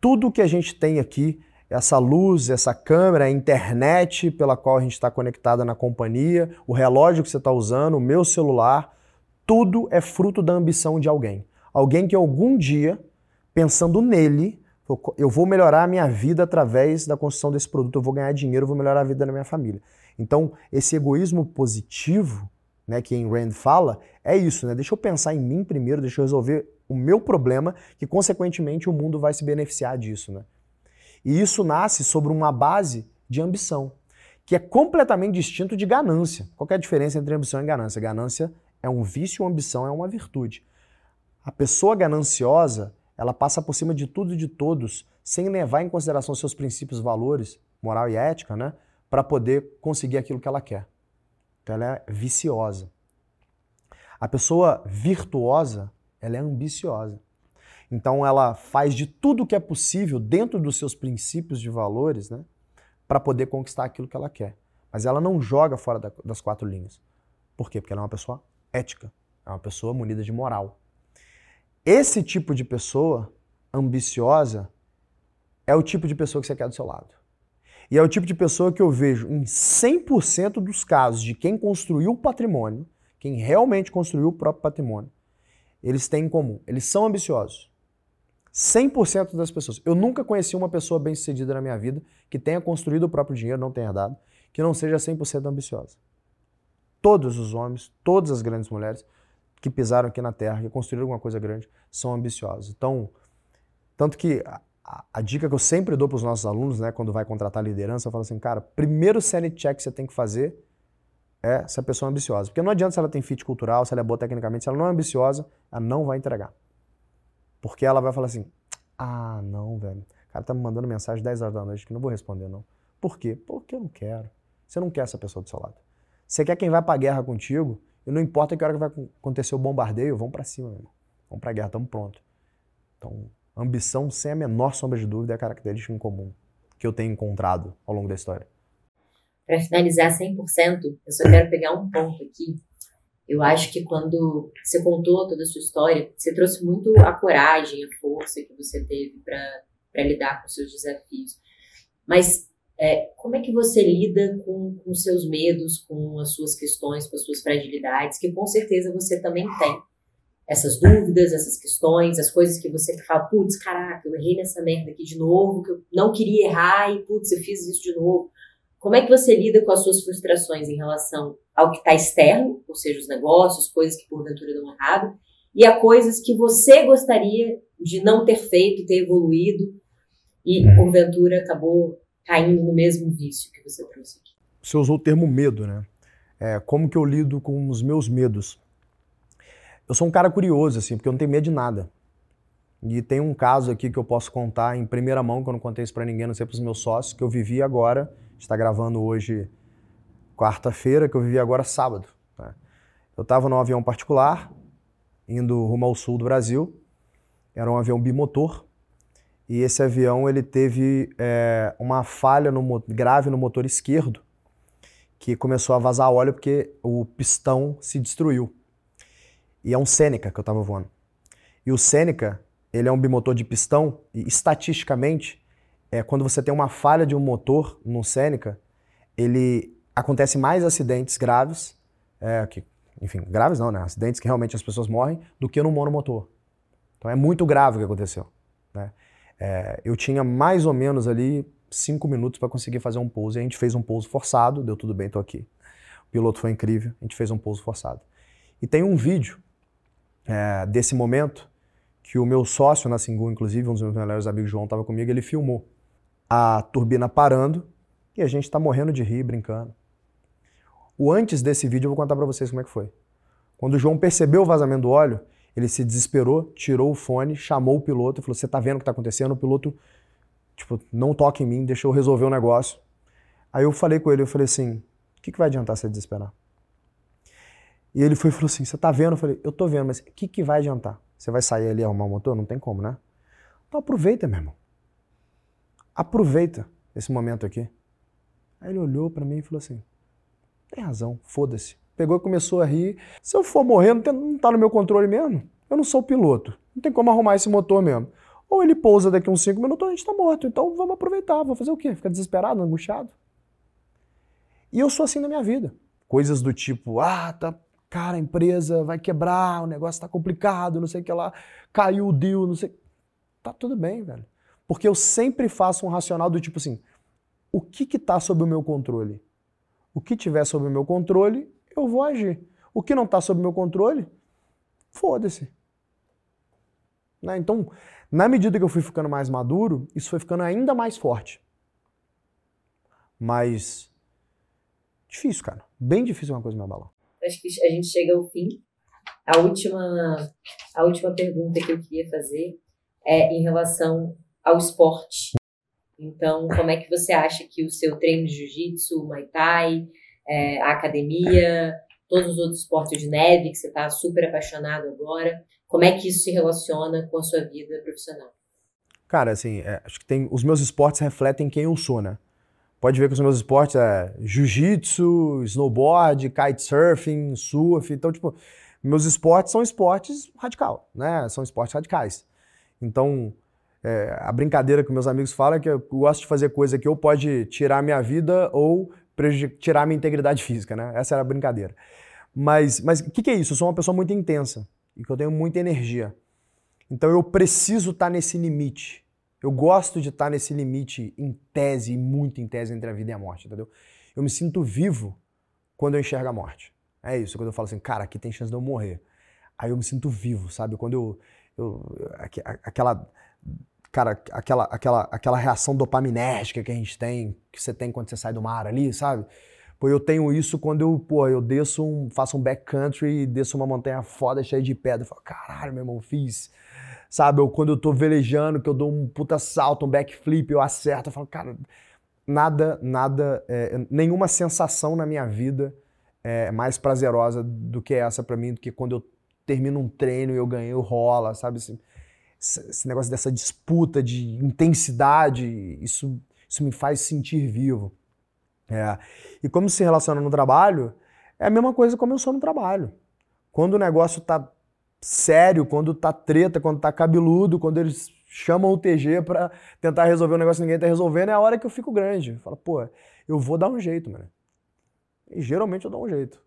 Tudo que a gente tem aqui essa luz, essa câmera, a internet pela qual a gente está conectada na companhia, o relógio que você está usando, o meu celular, tudo é fruto da ambição de alguém. Alguém que algum dia, pensando nele, eu vou melhorar a minha vida através da construção desse produto, eu vou ganhar dinheiro, eu vou melhorar a vida da minha família. Então, esse egoísmo positivo, né, que em Rand fala, é isso, né? Deixa eu pensar em mim primeiro, deixa eu resolver o meu problema, que consequentemente o mundo vai se beneficiar disso, né? E isso nasce sobre uma base de ambição, que é completamente distinto de ganância. Qual é a diferença entre ambição e ganância? Ganância é um vício, ambição é uma virtude. A pessoa gananciosa, ela passa por cima de tudo e de todos, sem levar em consideração seus princípios, valores, moral e ética, né, para poder conseguir aquilo que ela quer. Então ela é viciosa. A pessoa virtuosa, ela é ambiciosa. Então ela faz de tudo o que é possível dentro dos seus princípios de valores, né, para poder conquistar aquilo que ela quer. Mas ela não joga fora da, das quatro linhas. Por quê? Porque ela é uma pessoa ética, é uma pessoa munida de moral. Esse tipo de pessoa ambiciosa é o tipo de pessoa que você quer do seu lado. E é o tipo de pessoa que eu vejo em 100% dos casos de quem construiu o patrimônio, quem realmente construiu o próprio patrimônio, eles têm em comum. Eles são ambiciosos. 100% das pessoas. Eu nunca conheci uma pessoa bem-sucedida na minha vida que tenha construído o próprio dinheiro, não tenha herdado, que não seja 100% ambiciosa. Todos os homens, todas as grandes mulheres que pisaram aqui na Terra, que construíram alguma coisa grande, são ambiciosos. Então, tanto que a, a dica que eu sempre dou para os nossos alunos, né, quando vai contratar liderança, eu falo assim, cara, primeiro sanity check que você tem que fazer é se a pessoa é ambiciosa. Porque não adianta se ela tem fit cultural, se ela é boa tecnicamente, se ela não é ambiciosa, ela não vai entregar. Porque ela vai falar assim: ah, não, velho. O cara tá me mandando mensagem 10 horas da noite que não vou responder, não. Por quê? Porque eu não quero. Você não quer essa pessoa do seu lado. Você quer quem vai pra guerra contigo, e não importa que hora que vai acontecer o bombardeio, vamos para cima, meu Vamos pra guerra, estamos prontos. Então, ambição, sem a menor sombra de dúvida, é a característica em comum que eu tenho encontrado ao longo da história. Para finalizar 100%, eu só quero pegar um ponto aqui eu acho que quando você contou toda a sua história, você trouxe muito a coragem, a força que você teve para lidar com seus desafios. Mas É, como é que você lida com os seus medos, com as suas questões, com as suas fragilidades, que com certeza você também tem? Essas dúvidas, essas questões, as coisas que você fala, putz, caraca, eu errei nessa merda aqui de novo, que eu não queria errar e, putz, eu fiz isso de novo. Como é que você lida com as suas frustrações em relação ao que está externo, ou seja, os negócios, coisas que porventura dão errado, e a coisas que você gostaria de não ter feito, ter evoluído, e uhum. porventura acabou caindo no mesmo vício que você trouxe aqui. Você usou o termo medo, né? É, como que eu lido com os meus medos? Eu sou um cara curioso, assim, porque eu não tenho medo de nada. E tem um caso aqui que eu posso contar em primeira mão, que eu não contei isso pra ninguém, não sei pros meus sócios, que eu vivi agora, está gravando hoje quarta-feira, que eu vivi agora sábado. Né? Eu estava num avião particular, indo rumo ao sul do Brasil, era um avião bimotor, e esse avião ele teve é, uma falha no, grave no motor esquerdo, que começou a vazar óleo porque o pistão se destruiu. E é um Seneca que eu estava voando. E o Seneca, ele é um bimotor de pistão, e estatisticamente, é, quando você tem uma falha de um motor no Seneca, ele acontece mais acidentes graves, é, que, enfim, graves não, né? Acidentes que realmente as pessoas morrem, do que no monomotor. Então é muito grave o que aconteceu. Né? É, eu tinha mais ou menos ali cinco minutos para conseguir fazer um pouso. E a gente fez um pouso forçado, deu tudo bem, estou aqui. O piloto foi incrível, a gente fez um pouso forçado. E tem um vídeo é, desse momento que o meu sócio na Singu, inclusive, um dos meus melhores amigos, João, estava comigo, ele filmou a turbina parando e a gente está morrendo de rir, brincando. O antes desse vídeo eu vou contar para vocês como é que foi. Quando o João percebeu o vazamento do óleo, ele se desesperou, tirou o fone, chamou o piloto e falou: Você tá vendo o que tá acontecendo? O piloto, tipo, não toca em mim, deixa eu resolver o negócio. Aí eu falei com ele, eu falei assim: O que, que vai adiantar você desesperar? E ele foi e falou assim: Você tá vendo? Eu falei: Eu tô vendo, mas o que, que vai adiantar? Você vai sair ali e arrumar o motor? Não tem como, né? Então aproveita, meu irmão. Aproveita esse momento aqui. Aí ele olhou para mim e falou assim: Tem razão, foda-se. Pegou e começou a rir. Se eu for morrer, não, tem, não tá no meu controle mesmo. Eu não sou piloto. Não tem como arrumar esse motor mesmo. Ou ele pousa daqui uns 5 minutos a gente tá morto. Então vamos aproveitar. Vou fazer o quê? Ficar desesperado, angustiado? E eu sou assim na minha vida. Coisas do tipo, ah, tá, cara, a empresa vai quebrar, o negócio tá complicado, não sei o que lá, caiu o deal, não sei. Tá tudo bem, velho. Porque eu sempre faço um racional do tipo assim, o que que tá sob o meu controle? O que tiver sob o meu controle, eu vou agir. O que não está sob meu controle, foda-se. Né? Então, na medida que eu fui ficando mais maduro, isso foi ficando ainda mais forte. Mas difícil, cara. Bem difícil uma coisa me abalar. Acho que a gente chega ao fim. A última, a última pergunta que eu queria fazer é em relação ao esporte. Então, como é que você acha que o seu treino de jiu-jitsu, muay thai, é, a academia, todos os outros esportes de neve que você está super apaixonado agora. Como é que isso se relaciona com a sua vida profissional? Cara, assim, é, acho que tem os meus esportes refletem quem eu sou, né? Pode ver que os meus esportes é jiu-jitsu, snowboard, kitesurfing, surf. Então, tipo, meus esportes são esportes radical, né? São esportes radicais. Então, é, a brincadeira que meus amigos falam é que eu gosto de fazer coisa que ou pode tirar minha vida ou tirar minha integridade física, né? Essa era a brincadeira. Mas o mas, que, que é isso? Eu sou uma pessoa muito intensa e que eu tenho muita energia. Então eu preciso estar tá nesse limite. Eu gosto de estar tá nesse limite em tese, muito em tese, entre a vida e a morte, entendeu? Eu me sinto vivo quando eu enxergo a morte. É isso, quando eu falo assim, cara, aqui tem chance de eu morrer. Aí eu me sinto vivo, sabe? Quando eu. eu aquela cara, aquela, aquela, aquela reação dopaminérgica que a gente tem, que você tem quando você sai do mar ali, sabe? Pô, eu tenho isso quando eu, pô, eu desço um, faço um backcountry, desço uma montanha foda cheia de pedra, eu falo, caralho, meu irmão, fiz. Sabe, ou quando eu tô velejando, que eu dou um puta salto, um backflip, eu acerto, eu falo, cara, nada, nada, é, nenhuma sensação na minha vida é mais prazerosa do que essa para mim, do que quando eu termino um treino e eu ganhei o rola, sabe? Assim, esse negócio dessa disputa de intensidade, isso, isso me faz sentir vivo. É. E como se relaciona no trabalho, é a mesma coisa como eu sou no trabalho. Quando o negócio tá sério, quando tá treta, quando tá cabeludo, quando eles chamam o TG para tentar resolver um negócio que ninguém tá resolvendo, é a hora que eu fico grande. Fala, pô, eu vou dar um jeito, mano. E geralmente eu dou um jeito.